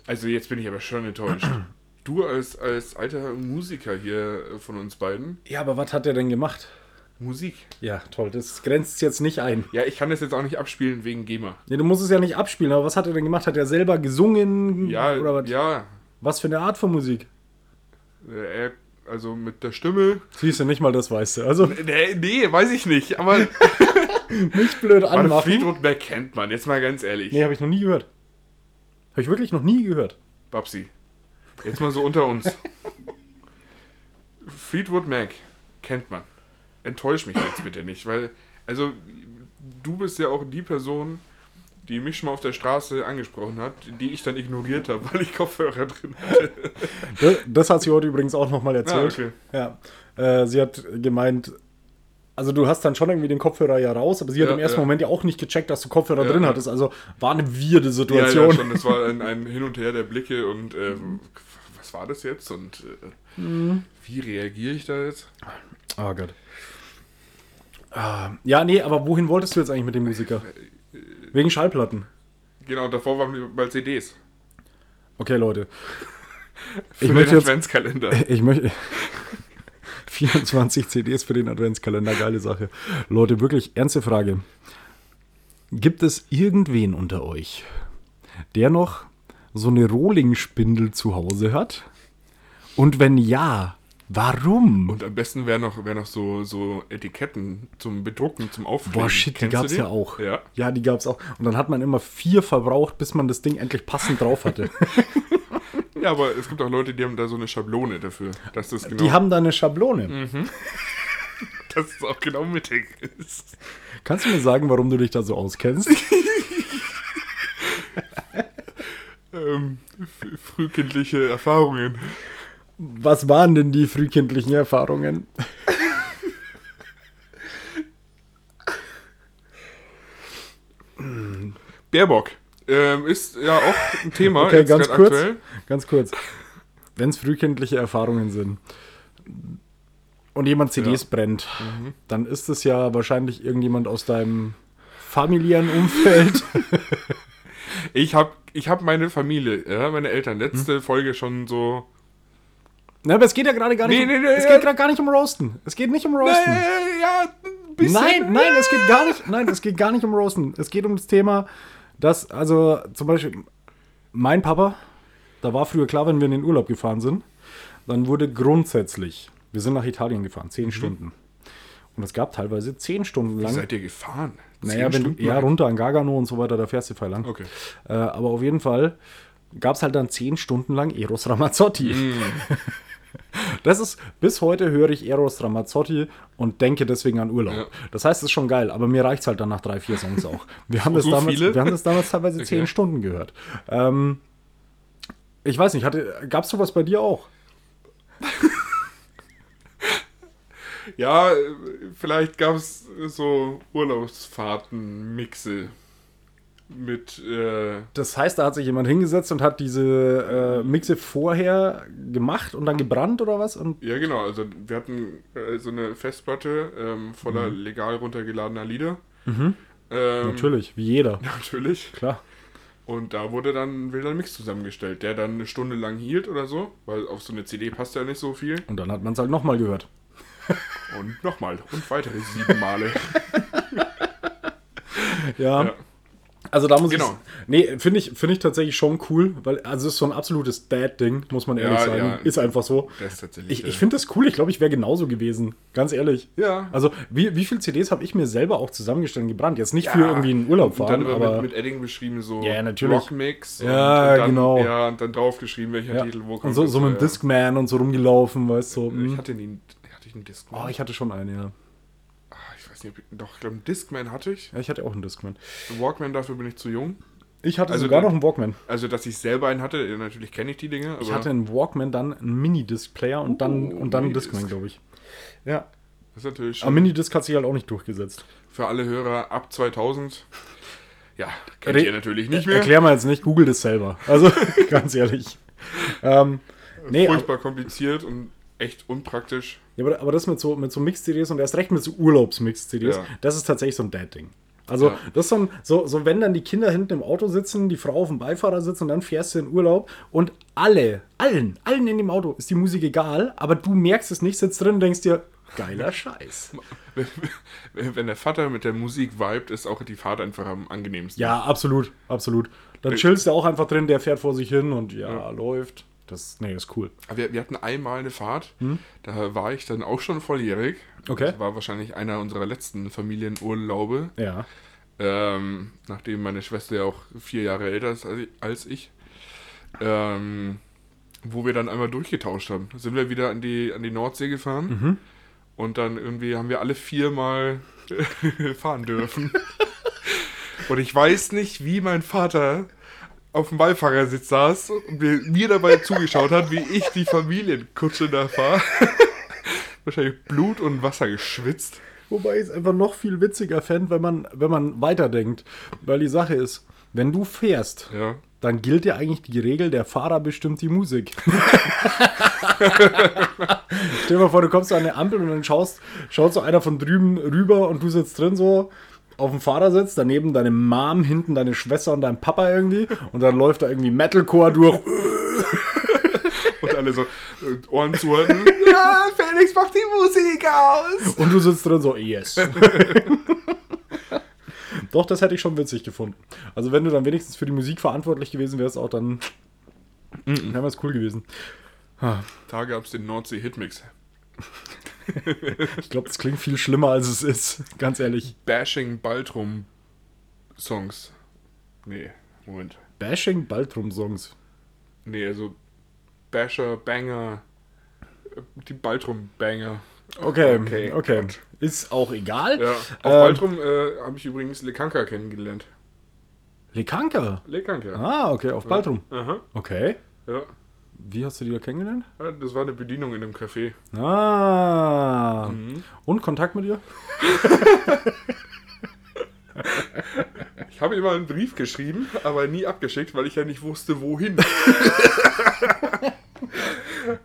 also jetzt bin ich aber schon enttäuscht. Du als, als alter Musiker hier äh, von uns beiden, Ja, aber was hat er denn gemacht? Musik. Ja, toll. Das grenzt jetzt nicht ein. Ja, ich kann das jetzt auch nicht abspielen wegen GEMA. Nee, du musst es ja nicht abspielen, aber was hat er denn gemacht? Hat er selber gesungen? Ja, Oder was? ja. was für eine Art von Musik? Äh, er- also mit der Stimme. Siehst du, nicht mal das weißt du. Also Nee, nee, weiß ich nicht. Aber nicht blöd anmachen. Fleetwood Mac kennt man, jetzt mal ganz ehrlich. Nee, habe ich noch nie gehört. Habe ich wirklich noch nie gehört. Babsi. Jetzt mal so unter uns. Fleetwood Mac kennt man. Enttäusch mich jetzt bitte nicht, weil, also, du bist ja auch die Person, die mich schon mal auf der Straße angesprochen hat, die ich dann ignoriert habe, weil ich Kopfhörer drin hatte. Das, das hat sie heute übrigens auch nochmal Ah, erzählt. okay. Ja. Äh, sie hat gemeint, also du hast dann schon irgendwie den Kopfhörer ja raus, aber sie hat Ja, im ersten ja. Moment ja auch nicht gecheckt, dass du Kopfhörer Ja, drin ja. hattest. Also war eine weirde Ja, Situation. ja, schon, das war ein, ein Hin und Her der Blicke und äh, was war das jetzt und äh, Mhm. wie reagiere ich da jetzt? Oh Gott. Ah, ja, nee, aber wohin wolltest du jetzt eigentlich mit dem Musiker? Wegen Schallplatten. Genau, davor waren wir bei CDs. Okay, Leute. Für Ich den möchte jetzt, Adventskalender. ich möchte 24 CDs für den Adventskalender, geile Sache. Leute, wirklich ernste Frage. Gibt es irgendwen unter euch, der noch so eine Rohling-Spindel zu Hause hat? Und wenn ja, warum? Und am besten wäre noch, wär noch so, so Etiketten zum Bedrucken, zum Aufkleben. Boah, shit, die Kennst du gab's ja auch. Ja. Ja, die gab's auch. Und dann hat man immer vier verbraucht, bis man das Ding endlich passend drauf hatte. ja, aber es gibt auch Leute, die haben da so eine Schablone dafür, dass das genau, Die haben da eine Schablone. dass es auch genau mittig ist. Kannst du mir sagen, warum du dich da so auskennst? Ähm, frühkindliche Erfahrungen. Was waren denn die frühkindlichen Erfahrungen? Baerbock. Ähm, ist ja auch ein Thema. Okay, ganz kurz. Ganz kurz. Wenn es frühkindliche Erfahrungen sind und jemand CDs brennt, Mhm. dann ist es ja wahrscheinlich irgendjemand aus deinem familiären Umfeld. Ich habe ich hab meine Familie, ja, meine Eltern, letzte Hm? Folge schon so. Na, aber es geht ja gerade gar nicht. Nee, um, nee, nee, es geht gerade gar nicht um Roasten. Es geht nicht um Roasten. Ja, bisschen. Nein, nein, es geht gar nicht. Nein, es geht gar nicht um Roasten. Es geht um das Thema, dass, also zum Beispiel, mein Papa, da war früher klar, wenn wir in den Urlaub gefahren sind, dann wurde grundsätzlich, wir sind nach Italien gefahren, zehn Stunden. Und es gab teilweise zehn Stunden Mhm. Wie lang. seid ihr gefahren? Naja, wenn du, Stunden ja, lang? runter an Gargano und so weiter, da fährst du voll lang. Okay. Äh, aber auf jeden Fall gab es halt dann zehn Stunden lang Eros Ramazzotti. Mm. Das ist, bis heute höre ich Eros Ramazzotti und denke deswegen an Urlaub. Ja. Das heißt, es ist schon geil, aber mir reicht es halt dann nach drei, vier Songs auch. Wir haben, das, So damals, viele? wir haben das damals teilweise Okay. zehn Stunden gehört. Ähm, ich weiß nicht, gab es sowas bei dir auch? Ja, vielleicht gab es so Urlaubsfahrten-Mixe mit. Äh, Das heißt, da hat sich jemand hingesetzt und hat diese äh, Mixe vorher gemacht und dann gebrannt oder was? Und ja, genau. Also, wir hatten äh, so eine Festplatte ähm, voller Mhm. legal runtergeladener Lieder. Ähm, natürlich, wie jeder, Natürlich. klar. Und da wurde dann wieder ein Mix zusammengestellt, der dann eine Stunde lang hielt oder so, weil auf so eine CD passt ja nicht so viel. Und dann hat man es halt nochmal gehört. Und nochmal und weitere sieben Male. Ja. Ja. Also da muss Genau. ich. Nee, finde ich, finde ich tatsächlich schon cool, weil also es ist so ein absolutes Dad-Ding, muss man ehrlich Ja, sagen. ja. Ist einfach so. Ich, ich finde das cool, ich glaube, ich wäre genauso gewesen. Ganz ehrlich. Ja. Also, wie, wie viele CDs habe ich mir selber auch zusammengestellt und gebrannt? Jetzt nicht für Ja. irgendwie einen Urlaub und dann fahren, aber. mit, mit Edding beschrieben, so Ja, natürlich. Rockmix. Ja, und, dann, genau. Ja, und dann draufgeschrieben, welcher. Titel wo und so, so mit dem. Discman und so rumgelaufen, weißt du. So, Ich hm. hatte nie. Ich einen Discman? Oh, ich hatte schon einen, ja. Ah, ich weiß nicht, ob ich, doch, ich glaube, einen Discman hatte ich. Ja, ich hatte auch einen Discman. Einen Walkman, dafür bin ich zu jung. Ich hatte Also sogar da- noch einen Walkman. Also, dass ich selber einen hatte, natürlich kenne ich die Dinge. Aber Ich hatte einen Walkman, dann einen Minidisc-Player und dann, Oh, und dann einen. Discman, glaube ich. Ja. das ist natürlich Aber schon Minidisc hat sich halt auch nicht durchgesetzt. für alle Hörer ab 2000. Ja, kennt Re- ihr natürlich nicht mehr. Erklär mal jetzt nicht, google das selber. Also, ganz ehrlich. Ähm, nee, aber, Furchtbar kompliziert und echt unpraktisch. ja, aber, aber das mit so, mit so Mix-CDs und erst recht mit so Urlaubs-Mix-CDs, Ja. das ist tatsächlich so ein Dad-Ding. Also, Ja. das ist so, so, so, wenn dann die Kinder hinten im Auto sitzen, die Frau auf dem Beifahrer sitzt und dann fährst du in Urlaub und alle, allen, allen in dem Auto ist die Musik egal, aber du merkst es nicht, sitzt drin und denkst dir, geiler Scheiß. Wenn der Vater mit der Musik vibet, ist auch die Fahrt einfach am angenehmsten. Ja, absolut, absolut. Dann chillst du auch einfach drin, der fährt vor sich hin und ja, läuft. Das, nee, ist cool. Aber Wir, wir hatten einmal eine Fahrt, da war ich dann auch schon volljährig. Hm? Okay. Das war wahrscheinlich einer unserer letzten Familienurlaube, Ja. ähm, nachdem meine Schwester ja auch vier Jahre älter ist als ich- als ich. Ähm, wo wir dann einmal durchgetauscht haben. Da sind wir wieder an die, an die Nordsee gefahren Mhm. und dann irgendwie haben wir alle viermal fahren dürfen. und ich weiß nicht, wie mein Vater auf dem Beifahrersitz saß und mir, mir dabei zugeschaut hat, wie ich die Familienkutsche da fahre. Wahrscheinlich Blut und Wasser geschwitzt. Wobei ich es einfach noch viel witziger fände, wenn man, wenn man weiterdenkt. Weil die Sache ist, wenn du fährst, Ja. dann gilt ja eigentlich die Regel, der Fahrer bestimmt die Musik. Stell dir mal vor, du kommst an eine Ampel und dann schaust, schaut so einer von drüben rüber und du sitzt drin so auf dem Fahrersitz, daneben deine Mom, hinten deine Schwester und dein Papa irgendwie und dann läuft da irgendwie Metalcore durch. Und alle so äh, Ohren zu halten. Ja, Felix macht die Musik aus. Und du sitzt drin so, yes. Doch, das hätte ich schon witzig gefunden. Also wenn du dann wenigstens für die Musik verantwortlich gewesen wärst, auch dann wäre es cool gewesen. Da gab es den Nordsee-Hitmix. Ich glaube, das klingt viel schlimmer, als es ist. Ganz ehrlich. Bashing Baltrum Songs. Nee, Moment. Bashing Baltrum-Songs. Nee, also Basher, Banger, die Baltrum Banger. Okay, Okay, okay. Ist auch egal. Ja, auf Ähm, Baltrum äh, habe ich übrigens Lekanka kennengelernt. Lekanka. Lekanka. Ah, okay, auf Baltrum. Aha, Okay. ja. Wie hast du die da kennengelernt? Ja, Das war eine Bedienung in einem Café. Ah. Mhm. Und Kontakt mit ihr? Ich habe immer einen Brief geschrieben, aber nie abgeschickt, weil ich ja nicht wusste, wohin.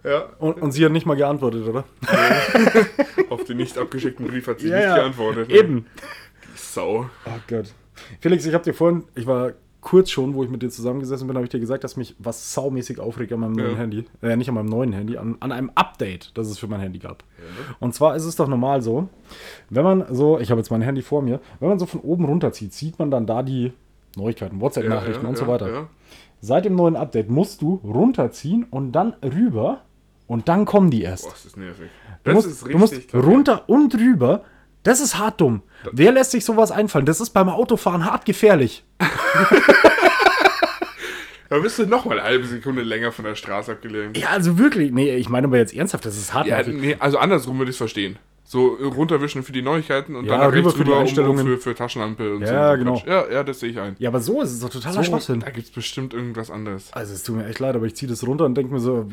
ja. Und, und, sie hat nicht mal geantwortet, oder? Auf den nicht abgeschickten Brief hat sie ja, nicht geantwortet. Ne? Eben. Die Sau. Oh Gott. Felix, ich habe dir vorhin, ich war kurz schon, wo ich mit dir zusammengesessen bin, habe ich dir gesagt, dass mich was saumäßig aufregt an meinem neuen Handy. Äh, nicht an meinem neuen Handy, an, an einem Update, das es für mein Handy gab. Ja. Und zwar ist es doch normal so, wenn man so, ich habe jetzt mein Handy vor mir, wenn man so von oben runterzieht, sieht man dann da die Neuigkeiten, WhatsApp-Nachrichten ja, ja, und so weiter. Seit dem neuen Update musst du runterziehen und dann rüber und dann kommen die erst. Boah, das ist nervig. Das du musst, ist richtig du musst runter und rüber. Das ist hart dumm. Wer lässt sich sowas einfallen? Das ist beim Autofahren hart gefährlich. Da bist du noch mal eine halbe Sekunde länger von der Straße abgelenkt. Ja, also wirklich. Nee, ich meine aber jetzt ernsthaft, das ist hart. Ja, nee, also andersrum würde ich es verstehen. So runterwischen für die Neuigkeiten und ja, dann rüber für die Einstellungen. für, für Taschenlampe und ja, so. genau. Ja, ja, das sehe ich ein. Ja, aber so ist es doch totaler so, Schwachsinn. Da gibt es bestimmt irgendwas anderes. Also es tut mir echt leid, aber ich ziehe das runter und denke mir so,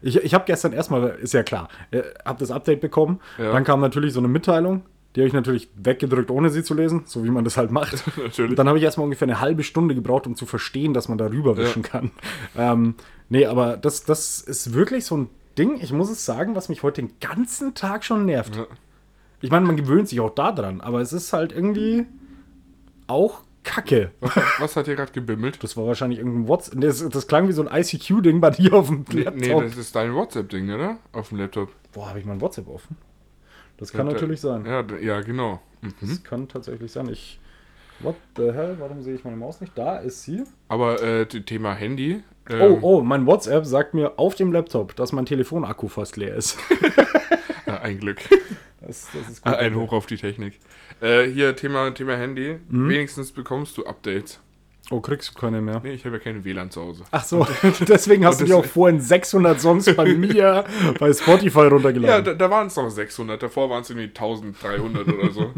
ich, ich habe gestern erstmal, ist ja klar, äh, habe das Update bekommen. Ja. Dann kam natürlich so eine Mitteilung. Die habe ich natürlich weggedrückt, ohne sie zu lesen, so wie man das halt macht. natürlich. Dann habe ich erstmal ungefähr eine halbe Stunde gebraucht, um zu verstehen, dass man da rüberwischen ja. kann. Ähm, nee, aber das, das ist wirklich so ein Ding, ich muss es sagen, was mich heute den ganzen Tag schon nervt. Ja. Ich meine, man gewöhnt sich auch daran, aber es ist halt irgendwie auch Kacke. Was, was hat hier gerade gebimmelt? Das war wahrscheinlich irgendein WhatsApp. Das, das klang wie so ein ICQ-Ding bei dir auf dem Laptop. Nee, nee das ist dein WhatsApp-Ding, oder? Auf dem Laptop. Boah, habe ich mein WhatsApp offen? Das kann ja, natürlich sein. Ja, ja genau. Mhm. Das kann tatsächlich sein. Ich. What the hell? Warum sehe ich meine Maus nicht? Da ist sie. Aber äh, Thema Handy. Ähm, oh, oh, mein WhatsApp sagt mir auf dem Laptop, dass mein Telefonakku fast leer ist. ja, ein Glück. Das, das ist gut. Ein Hoch auf die Technik. Äh, hier Thema, Thema Handy. Mhm. Wenigstens bekommst du Updates. Oh, kriegst du keine mehr? Nee, ich habe ja keine WLAN zu Hause. Ach so, deswegen hast du dir auch vorhin 600 Songs bei mir bei Spotify runtergeladen. Ja, da, da waren es noch 600. Davor waren es irgendwie 1300 oder so.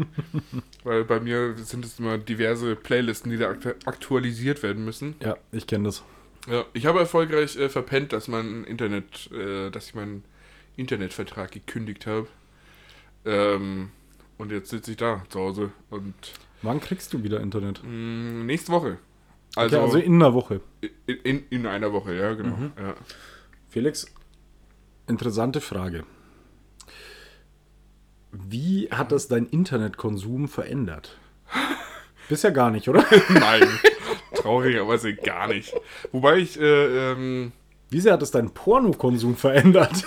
Weil bei mir sind es immer diverse Playlisten, die da aktualisiert werden müssen. Ja, ich kenne das. Ja, ich habe erfolgreich äh, verpennt, dass mein Internet, äh, dass ich meinen Internetvertrag gekündigt habe. Ähm, und jetzt sitze ich da zu Hause und. Wann kriegst du wieder Internet? Mh, mm, nächste Woche. Also, okay, also in einer Woche. In, in, in einer Woche, ja, genau. Mhm. Ja. Felix, interessante Frage. Wie hat das dein Internetkonsum verändert? Bisher gar nicht, oder? Nein, traurigerweise gar nicht. Wobei ich. Äh, ähm, Wie sehr hat es deinen Pornokonsum verändert?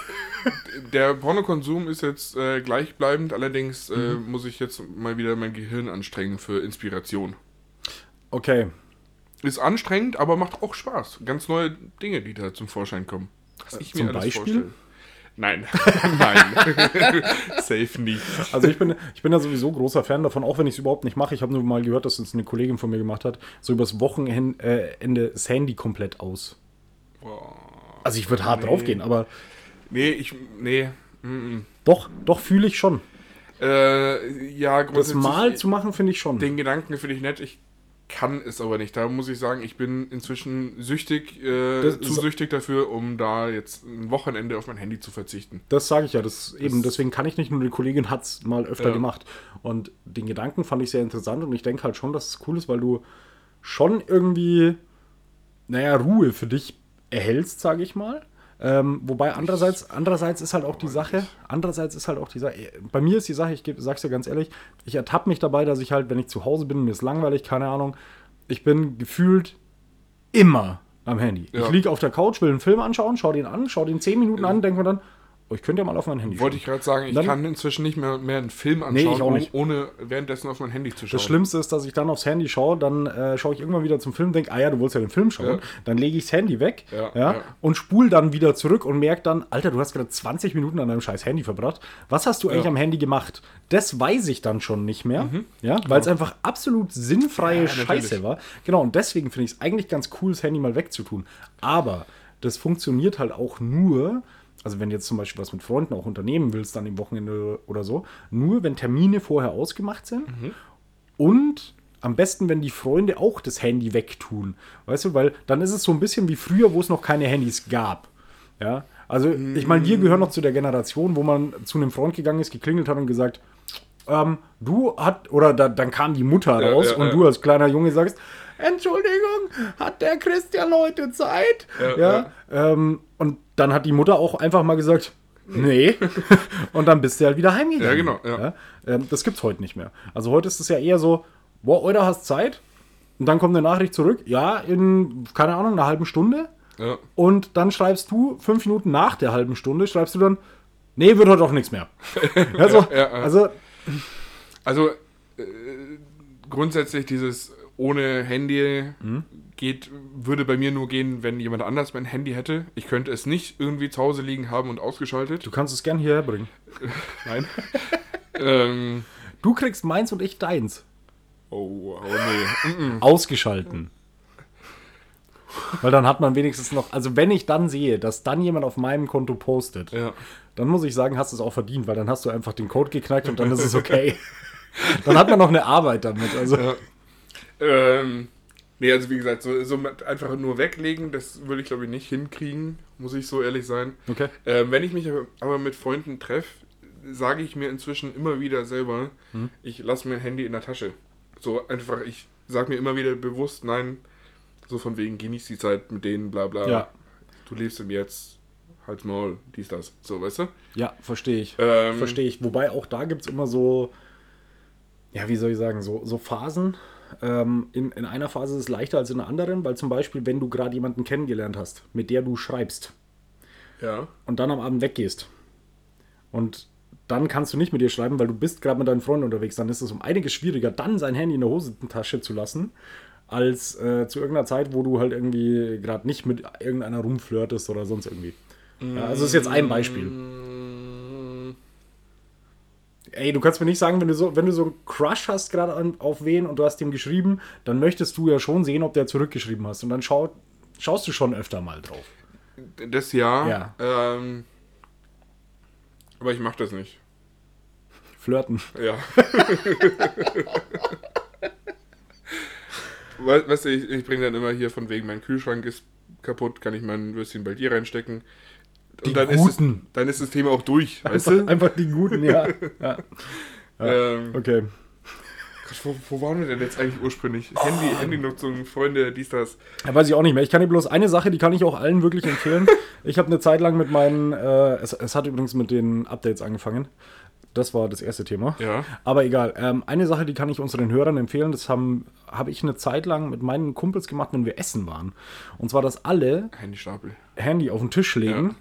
Der Pornokonsum ist jetzt äh, gleichbleibend, allerdings äh, mhm. muss ich jetzt mal wieder mein Gehirn anstrengen für Inspiration. Okay, ist anstrengend, aber macht auch Spaß. Ganz neue Dinge, die da zum Vorschein kommen. Was ich zum mir Beispiel? Vorstelle. Nein, nein. Safe nicht. Also ich bin, ich bin ja sowieso großer Fan davon, auch wenn ich es überhaupt nicht mache. Ich habe nur mal gehört, dass es eine Kollegin von mir gemacht hat. So übers Wochenende äh, das Handy komplett aus. Boah, also ich würde hart nee. draufgehen, aber. Nee, ich. Nee. Mm -mm. Doch, doch fühle ich schon. Äh, ja, Das mal zu machen, finde ich schon. Den Gedanken finde ich nett. Ich kann es aber nicht. Da muss ich sagen, ich bin inzwischen süchtig, äh, zu süchtig dafür, um da jetzt ein Wochenende auf mein Handy zu verzichten. Das sage ich ja. Das, das eben, deswegen kann ich nicht nur, die Kollegin hat es mal öfter ja. gemacht. Und den Gedanken fand ich sehr interessant und ich denke halt schon, dass es cool ist, weil du schon irgendwie, naja, Ruhe für dich erhältst, sage ich mal. Ähm, wobei andererseits, andererseits ist halt auch die Sache, andererseits ist halt auch die Sache, bei mir ist die Sache, ich sag's dir ganz ehrlich, ich ertappe mich dabei, dass ich halt, wenn ich zu Hause bin, mir ist langweilig, keine Ahnung, ich bin gefühlt immer am Handy. Ja. Ich liege auf der Couch, will einen Film anschauen, schau den an, schau den 10 Minuten an, denke mir dann, Oh, ich könnte ja mal auf mein Handy schauen. Wollte ich gerade sagen, ich dann, kann inzwischen nicht mehr, mehr einen Film anschauen, nee, ohne währenddessen auf mein Handy zu schauen. Das Schlimmste ist, dass ich dann aufs Handy schaue, dann äh, schaue ich irgendwann wieder zum Film, denke, ah ja, du wolltest ja den Film schauen. Ja. Dann lege ich das Handy weg ja, ja, ja. und spule dann wieder zurück und merke dann, Alter, du hast gerade 20 Minuten an deinem scheiß Handy verbracht. Was hast du eigentlich am Handy gemacht? Das weiß ich dann schon nicht mehr, mhm. ja, weil es einfach absolut sinnfreie Scheiße war. Genau, und deswegen finde ich es eigentlich ganz cool, das Handy mal wegzutun. Aber das funktioniert halt auch nur, also wenn du jetzt zum Beispiel was mit Freunden auch unternehmen willst, dann im Wochenende oder so, nur wenn Termine vorher ausgemacht sind mhm. und am besten, wenn die Freunde auch das Handy wegtun. Weißt du, weil dann ist es so ein bisschen wie früher, wo es noch keine Handys gab. Ja, also ich meine, wir gehören noch zu der Generation, wo man zu einem Freund gegangen ist, geklingelt hat und gesagt, ähm, du hat, oder da, dann kam die Mutter Ja, raus ja, und ja. du als kleiner Junge sagst, Entschuldigung, hat der Christian heute Zeit? Ja, Ja. Ähm, und dann hat die Mutter auch einfach mal gesagt, nee. und dann bist du halt wieder heimgegangen. Ja, genau, ja. Ähm, das gibt's heute nicht mehr. Also heute ist es ja eher so, boah, oder hast Zeit? Und dann kommt eine Nachricht zurück, ja, in, keine Ahnung, einer halben Stunde. Ja. Und dann schreibst du fünf Minuten nach der halben Stunde, schreibst du dann, nee, wird heute auch nichts mehr. also, Ja, ja. also, Also äh, grundsätzlich dieses ohne Handy Mhm. Geht, würde bei mir nur gehen, wenn jemand anders mein Handy hätte. Ich könnte es nicht irgendwie zu Hause liegen haben und ausgeschaltet. du kannst es gern hierher bringen. Nein. ähm, Du kriegst meins und ich deins. oh, oh nee. Ausgeschalten. Weil dann hat man wenigstens noch, also wenn ich dann sehe, dass dann jemand auf meinem Konto postet, Ja. dann muss ich sagen, hast du es auch verdient, weil dann hast du einfach den Code geknackt und dann ist es okay. dann hat man noch eine Arbeit damit. Also, Ja. Ähm, nee, also wie gesagt, so, so einfach nur weglegen, das würde ich glaube ich nicht hinkriegen, muss ich so ehrlich sein. okay. Ähm, wenn ich mich aber- mit Freunden treffe, sage ich mir inzwischen immer wieder selber, Hm? ich lasse mein Handy in der Tasche. So einfach, ich sage mir immer wieder bewusst, nein, so von wegen, genieß die Zeit mit denen, bla bla. Ja. Du lebst im Jetzt, halt's Maul, dies, das. So, weißt du? Ja, verstehe ich. Ähm, Verstehe ich. Wobei auch da gibt es immer so, ja, wie soll ich sagen, so, so Phasen. Ähm, in, in einer Phase ist es leichter als in der anderen, weil zum Beispiel, wenn du gerade jemanden kennengelernt hast, mit der du schreibst Ja. und dann am Abend weggehst und dann kannst du nicht mit ihr schreiben, weil du bist gerade mit deinen Freunden unterwegs, dann ist es um einiges schwieriger, dann sein Handy in der Hosentasche zu lassen, als äh, zu irgendeiner Zeit, wo du halt irgendwie gerade nicht mit irgendeiner rumflirtest oder sonst irgendwie. Ja, also das ist jetzt ein Beispiel. Ey, du kannst mir nicht sagen, wenn du so, wenn du so einen Crush hast gerade auf wen und du hast ihm geschrieben, dann möchtest du ja schon sehen, ob der zurückgeschrieben hast. Und dann schau, schaust du schon öfter mal drauf. Das ja. Ja. Ähm, aber ich mache das nicht. Flirten. Ja. We- weißt du, ich, ich bringe dann immer hier von wegen, mein Kühlschrank ist kaputt, kann ich mein Würstchen bei dir reinstecken. Und Die dann ist, es, Guten. dann ist das Thema auch durch, weißt Einfach, du? einfach die guten, ja. ja. Ähm, Okay. Gott, wo, wo waren wir denn jetzt eigentlich ursprünglich? Handy, Handynutzung, Freunde, dies, das. Ja, weiß ich auch nicht mehr. Ich kann dir bloß eine Sache, die kann ich auch allen wirklich empfehlen. Ich habe eine Zeit lang mit meinen, äh, es, es hat übrigens mit den Updates angefangen. Das war das erste Thema. Ja. Aber egal. Ähm, eine Sache, die kann ich unseren Hörern empfehlen, das habe hab ich eine Zeit lang mit meinen Kumpels gemacht, wenn wir essen waren. Und zwar, dass alle Handystapel. Handy auf den Tisch legen Ja.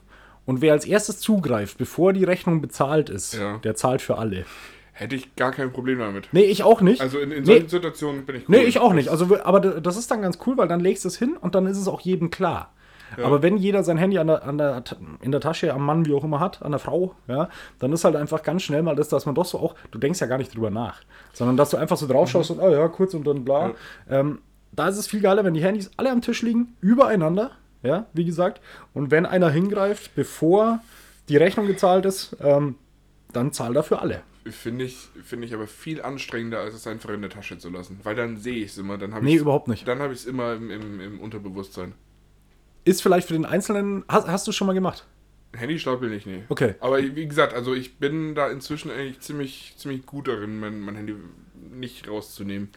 Und wer als erstes zugreift, bevor die Rechnung bezahlt ist, Ja. der zahlt für alle. Hätte ich gar kein Problem damit. Nee, ich auch nicht. Also in, in nee, solchen Situationen bin ich cool. nee, ich auch nicht. Also, aber das ist dann ganz cool, weil dann legst du es hin und dann ist es auch jedem klar. Aber wenn jeder sein Handy an der, an der, in der Tasche, am Mann, wie auch immer hat, an der Frau, ja, dann ist halt einfach ganz schnell mal das, dass man doch so auch, du denkst ja gar nicht drüber nach, sondern dass du einfach so drauf schaust und, oh ja, kurz und dann bla. Ähm, da ist es viel geiler, wenn die Handys alle am Tisch liegen, übereinander, ja, wie gesagt. Und wenn einer hingreift, bevor die Rechnung gezahlt ist, ähm, dann zahlt er für alle. Finde ich, finde ich aber viel anstrengender, als es einfach in der Tasche zu lassen. Weil dann sehe ich es immer. Dann habe Nee, überhaupt nicht. Dann habe ich es immer im, im, im Unterbewusstsein. Ist vielleicht für den Einzelnen, hast, hast du schon mal gemacht? Handystapel nicht, nee. Okay. Aber wie gesagt, also ich bin da inzwischen eigentlich ziemlich, ziemlich gut darin, mein, mein Handy nicht rauszunehmen.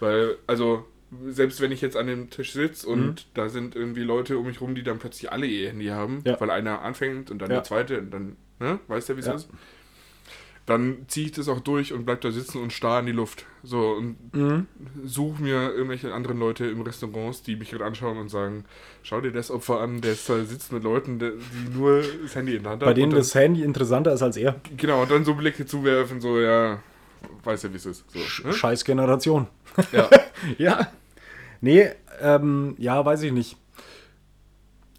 Weil, also, selbst wenn ich jetzt an dem Tisch sitze und Mhm. da sind irgendwie Leute um mich rum, die dann plötzlich alle ihr Handy haben, Ja. weil einer anfängt und dann Ja. der zweite und dann, ne, weißt du, wie es Ja. ist? Dann ziehe ich das auch durch und bleib da sitzen und starr in die Luft. So, und Mhm. suche mir irgendwelche anderen Leute im Restaurants, die mich gerade anschauen und sagen, schau dir das Opfer an, der sitzt mit Leuten, der- die nur das Handy in der Hand Bei haben. denen und dann, das Handy interessanter ist als er. Genau, und dann so Blicke zuwerfen, so, ja, weiß ja, wie es ist. So, ne? Scheiß Generation. Ja. Ja. Nee, ähm, ja, weiß ich nicht.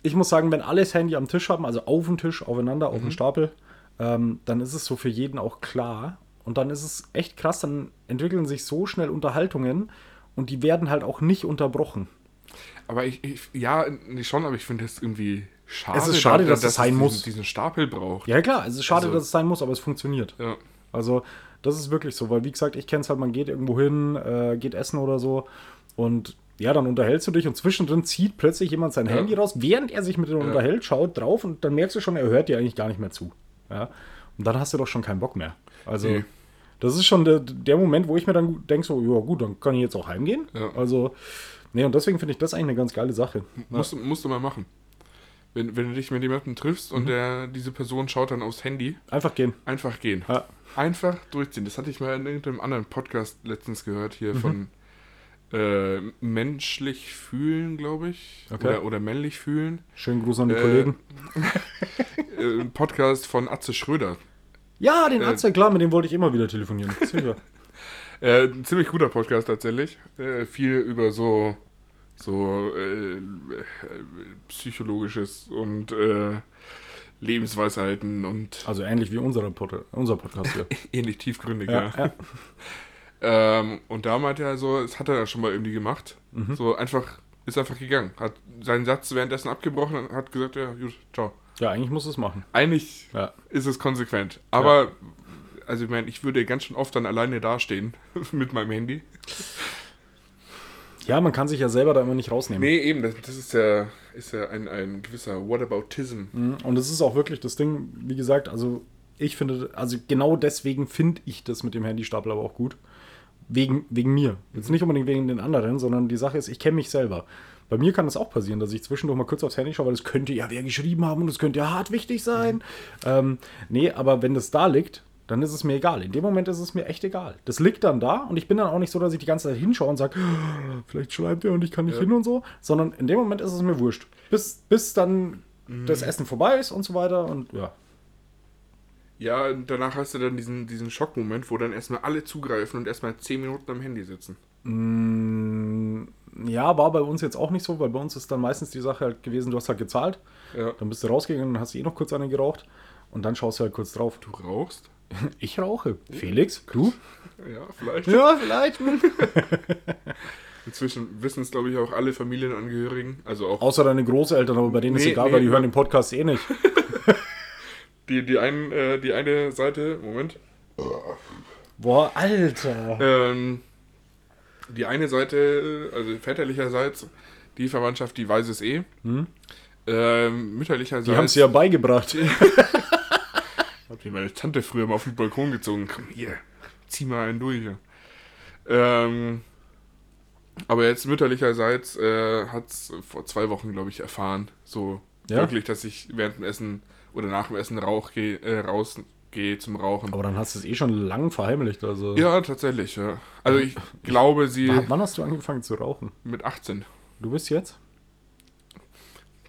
Ich muss sagen, wenn alle das Handy am Tisch haben, also auf dem Tisch, aufeinander, auf dem Stapel, ähm, dann ist es so für jeden auch klar. Und dann ist es echt krass, dann entwickeln sich so schnell Unterhaltungen und die werden halt auch nicht unterbrochen. Aber ich, ich ja, nee, schon, aber ich finde das irgendwie schade. Es ist schade, dass es sein diesen, muss. diesen Stapel braucht. Ja, klar, es ist schade, Also- dass es sein muss, aber es funktioniert. Ja. Also, das ist wirklich so, weil wie gesagt, ich kenne es halt, man geht irgendwo hin, äh, geht essen oder so und ja, dann unterhältst du dich und zwischendrin zieht plötzlich jemand sein Ja. Handy raus, während er sich mit dir unterhält, schaut drauf und dann merkst du schon, er hört dir eigentlich gar nicht mehr zu. Ja? Und dann hast du doch schon keinen Bock mehr. Also, Nee. Das ist schon der, der Moment, wo ich mir dann denke, so, ja gut, dann kann ich jetzt auch heimgehen. Ja. Also, nee, und deswegen finde ich das eigentlich eine ganz geile Sache. Musst du mal machen. Wenn, wenn du dich mit jemandem triffst Mhm. und der, diese Person schaut dann aufs Handy, Einfach gehen. einfach gehen. Ja. Einfach durchziehen. Das hatte ich mal in irgendeinem anderen Podcast letztens gehört, hier Mhm. von äh, menschlich fühlen, glaube ich. Okay. Oder, oder männlich fühlen. Schönen Gruß an die Äh, Kollegen. Äh, ein Podcast von Atze Schröder. Ja, den äh, Arzt, klar, mit dem wollte ich immer wieder telefonieren. Sicher. Äh, ein ziemlich guter Podcast tatsächlich. Äh, viel über so, so äh, psychologisches und äh, Lebensweisheiten und Also ähnlich wie unsere Pod unser Podcast hier. ähnlich tiefgründig, Ja, ja. ja. Ähm, und da meinte er so, das hat er ja schon mal irgendwie gemacht. Mhm. So einfach, ist einfach gegangen. Hat seinen Satz währenddessen abgebrochen und hat gesagt, ja, gut, ciao. ja, eigentlich muss es machen. Eigentlich Ja. ist es konsequent. Aber, also ich meine, ich würde ganz schön oft dann alleine dastehen mit meinem Handy. Ja, man kann sich ja selber da immer nicht rausnehmen. Nee, eben, das, das ist ja, ist ja ein, ein gewisser Whataboutism. Mhm. Und es ist auch wirklich das Ding, wie gesagt, also ich finde, also genau deswegen finde ich das mit dem Handystapel aber auch gut. Wegen, wegen mir. Jetzt nicht unbedingt wegen den anderen, sondern die Sache ist, ich kenne mich selber. Bei mir kann es auch passieren, dass ich zwischendurch mal kurz aufs Handy schaue, weil es könnte ja wer geschrieben haben und es könnte ja hart wichtig sein. Ähm, nee, aber wenn das da liegt, dann ist es mir egal. In dem Moment ist es mir echt egal. Das liegt dann da und ich bin dann auch nicht so, dass ich die ganze Zeit hinschaue und sage, "Oh, vielleicht schreibt er und ich kann nicht Ja. hin und so, sondern in dem Moment ist es mir wurscht. Bis, bis dann das Essen vorbei ist und so weiter und ja. Ja, danach hast du dann diesen, diesen Schockmoment, wo dann erstmal alle zugreifen und erstmal 10 Minuten am Handy sitzen. Mm, Ja, war bei uns jetzt auch nicht so, weil bei uns ist dann meistens die Sache halt gewesen, du hast halt gezahlt, Ja. dann bist du rausgegangen und hast eh noch kurz eine geraucht und dann schaust du halt kurz drauf. Du rauchst? Ich rauche. Felix, du? Ja, vielleicht. Ja, vielleicht. Inzwischen wissen es, glaube ich, auch alle Familienangehörigen. Also auch Außer deine Großeltern, aber bei denen ist Nee, egal, nee, weil die ja. hören den Podcast eh nicht. die, die, einen, äh, die eine Seite, Moment. Boah, Alter. Ähm, die eine Seite, also väterlicherseits, die Verwandtschaft, die weiß es eh. Ähm, mütterlicherseits. Die haben es ja beigebracht. Hat mir meine Tante früher mal auf den Balkon gezogen. Komm hier, zieh mal einen durch. ja. Ähm, aber jetzt mütterlicherseits äh, hat es vor zwei Wochen, glaube ich, erfahren. So Ja? wirklich, dass ich während dem Essen oder nach dem Essen rauch geh, äh, rausgehe zum Rauchen. Aber dann hast du es eh schon lang verheimlicht. Also. ja, tatsächlich, ja. Also ich glaube, sie Wann hast du angefangen zu rauchen? mit 18. Du bist jetzt?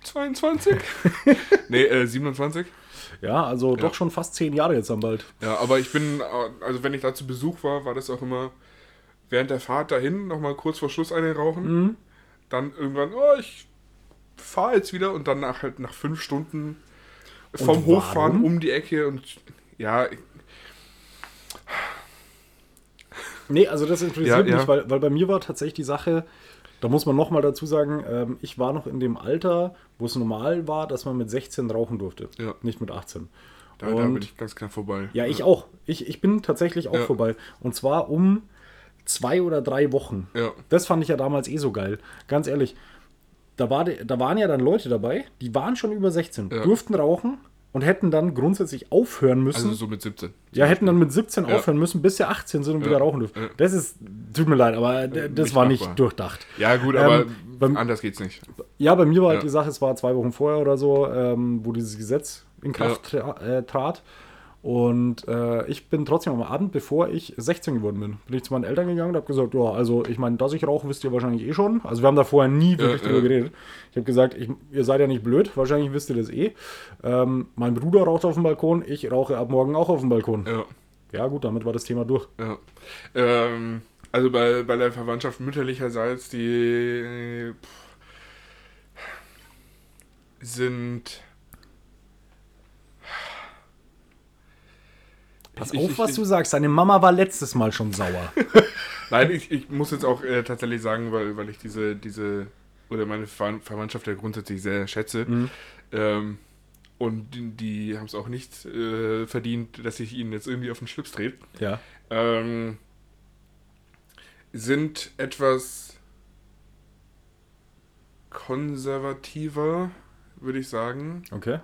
22? nee, äh, 27. Ja, also doch schon fast zehn Jahre jetzt am bald. Ja, aber ich bin, äh, also wenn ich da zu Besuch war, war das auch immer während der Fahrt dahin nochmal kurz vor Schluss eine rauchen. Mhm. Dann irgendwann, oh, ich fahre jetzt wieder und dann nach, halt nach fünf Stunden vom Hochfahren warum? um die Ecke und ja, Nee, also das interessiert Ja, mich, ja. Weil, weil bei mir war tatsächlich die Sache, da muss man nochmal dazu sagen, ähm, ich war noch in dem Alter, wo es normal war, dass man mit 16 rauchen durfte, Ja. nicht mit 18. da, da bin ich ganz knapp vorbei. Ja, ich auch. Ich, ich bin tatsächlich auch Ja. vorbei. Und zwar um zwei oder drei Wochen. Ja. Das fand ich ja damals eh so geil. Ganz ehrlich, da, war, da waren ja dann Leute dabei, die waren schon über 16, Ja. durften rauchen und hätten dann grundsätzlich aufhören müssen. Also so mit 17. ja, hätten dann mit 17 Ja. aufhören müssen, bis sie 18 sind und Ja. wieder rauchen dürfen. Ja. Das ist, tut mir leid, aber d- das nicht war machbar. nicht durchdacht. Ja, gut, Ähm, aber beim- anders geht's nicht. Ja, bei mir war halt die Sache, es war zwei Wochen vorher oder so, ähm, wo dieses Gesetz in Kraft tra äh, trat. Und äh, ich bin trotzdem am Abend, bevor ich 16 geworden bin, bin ich zu meinen Eltern gegangen und habe gesagt, ja, also ich meine, dass ich rauche, wisst ihr wahrscheinlich eh schon. Also wir haben da vorher nie wirklich Ja, drüber ja. geredet. Ich habe gesagt, ich, ihr seid ja nicht blöd, wahrscheinlich wisst ihr das eh. Ähm, mein Bruder raucht auf dem Balkon, ich rauche ab morgen auch auf dem Balkon. Ja. Ja gut, damit war das Thema durch. Ja. Ähm, also bei, bei der Verwandtschaft mütterlicherseits, die pff, sind. Pass Ich- auf, ich- was ich- du sagst. Deine Mama war letztes Mal schon sauer. Nein, ich, muss jetzt auch äh, tatsächlich sagen, weil, weil ich diese, diese, oder meine Ver Verwandtschaft ja grundsätzlich sehr schätze. Mhm. Ähm, und die, die haben es auch nicht äh, verdient, dass ich ihnen jetzt irgendwie auf den Schlips trete. ja. ähm, sind etwas konservativer, würde ich sagen. Okay.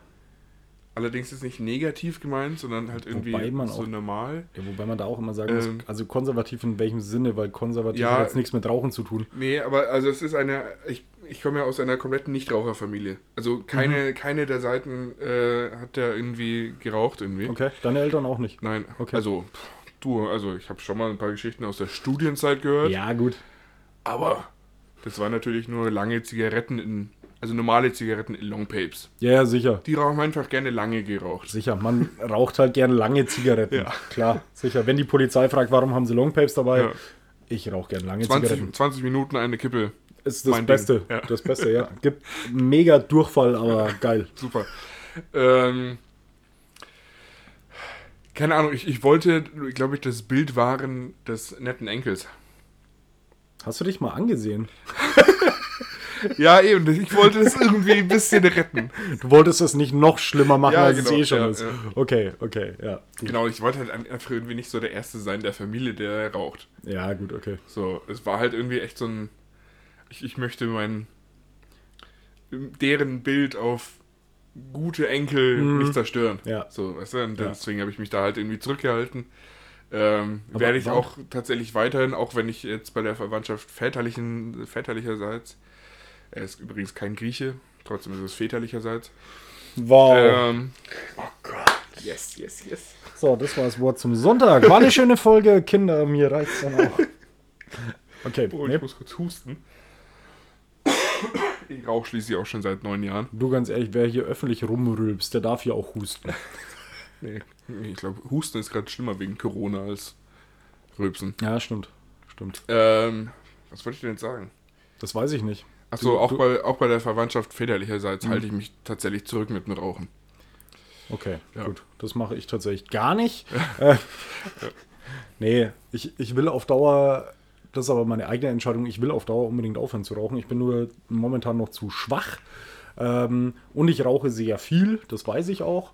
Allerdings ist nicht negativ gemeint, sondern halt irgendwie so auch- normal. Ja, wobei man da auch immer sagen Ähm. muss, also konservativ in welchem Sinne, weil konservativ Ja. hat jetzt nichts mit Rauchen zu tun. Nee, aber also es ist eine, ich, ich komme ja aus einer kompletten Nichtraucherfamilie. Also keine, Mhm. keine der Seiten äh, hat der irgendwie geraucht irgendwie. Okay, deine Eltern auch nicht. Nein, Okay. also du, also ich habe schon mal ein paar Geschichten aus der Studienzeit gehört, Ja, gut. aber das waren natürlich nur lange Zigaretten in, also normale Zigaretten in Longpapes. Ja, ja, sicher. Die haben einfach gerne lange geraucht. Sicher, man raucht halt gern lange Zigaretten. Ja. Klar, sicher. Wenn die Polizei fragt, warum haben sie Longpapes dabei, Ja. ich rauche gern lange Zigaretten. 20, 20 Minuten eine Kippe. Ist das mein. Beste. Ja. Das Beste, ja. Gibt mega Durchfall, aber geil. Super. Ähm, keine Ahnung, ich, ich wollte, glaube ich, das Bild wahren des netten Enkels. Hast du dich mal angesehen? Ja, eben, ich wollte es irgendwie ein bisschen retten. Du wolltest es nicht noch schlimmer machen, Ja, als es genau, eh schon ja, ist. ja. Okay, okay, ja. Gut. Genau, ich wollte halt einfach irgendwie nicht so der Erste sein der Familie, der raucht. Ja, gut, okay. So, es war halt irgendwie echt so ein. Ich, ich möchte mein. deren Bild auf gute Enkel nicht zerstören. Mhm. Ja. So, weißt du, und deswegen habe ich mich da halt irgendwie zurückgehalten. Ähm, werde ich auch tatsächlich weiterhin, auch wenn ich jetzt bei der Verwandtschaft väterlichen, väterlicherseits, er ist übrigens kein Grieche, trotzdem ist es väterlicherseits. Wow. Ähm, oh Gott, yes, yes, yes. So, das war das Wort zum Sonntag. War eine schöne Folge. Kinder, mir reicht's dann auch. Okay, Oh, nee, ich muss kurz husten. Ich rauche schließlich auch schon seit neun Jahren. du ganz ehrlich, wer hier öffentlich rumrülpst, der darf hier auch husten. Nee, ich glaube, Husten ist gerade schlimmer wegen Corona als Rülpsen. Ja, stimmt. Stimmt. Ähm, was wollte ich denn jetzt sagen? Das weiß ich nicht. Achso, auch, bei, auch bei der Verwandtschaft väterlicherseits halte ich mich tatsächlich zurück mit dem Rauchen. Okay, Ja. gut. Das mache ich tatsächlich gar nicht. äh, nee, ich, ich will auf Dauer, das ist aber meine eigene Entscheidung, ich will auf Dauer unbedingt aufhören zu rauchen. Ich bin nur momentan noch zu schwach. Ähm, und ich rauche sehr viel, das weiß ich auch.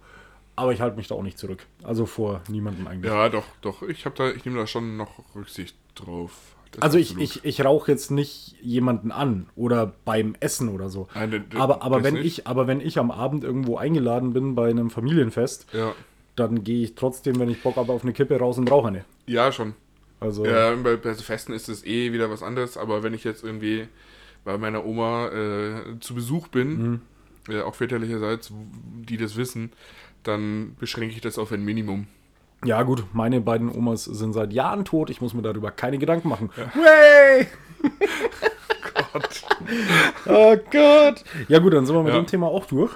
Aber ich halte mich da auch nicht zurück. Also vor niemandem eigentlich. Ja, doch, doch. Ich habe da, ich nehme da schon noch Rücksicht drauf. Das Also ich, ich, ich rauche jetzt nicht jemanden an oder beim Essen oder so. Nein, aber, aber, wenn nicht. ich, aber wenn ich am Abend irgendwo eingeladen bin bei einem Familienfest, Ja, dann gehe ich trotzdem, wenn ich Bock habe, auf eine Kippe raus und rauche eine. ja schon. Also Ja, bei, bei Festen ist es eh wieder was anderes, aber wenn ich jetzt irgendwie bei meiner Oma äh, zu Besuch bin, äh, auch väterlicherseits, die das wissen, dann beschränke ich das auf ein Minimum. Ja, gut, meine beiden Omas sind seit Jahren tot. Ich muss mir darüber keine Gedanken machen. Way! Gott. Oh Gott! Ja, gut, dann sind wir mit Ja. dem Thema auch durch.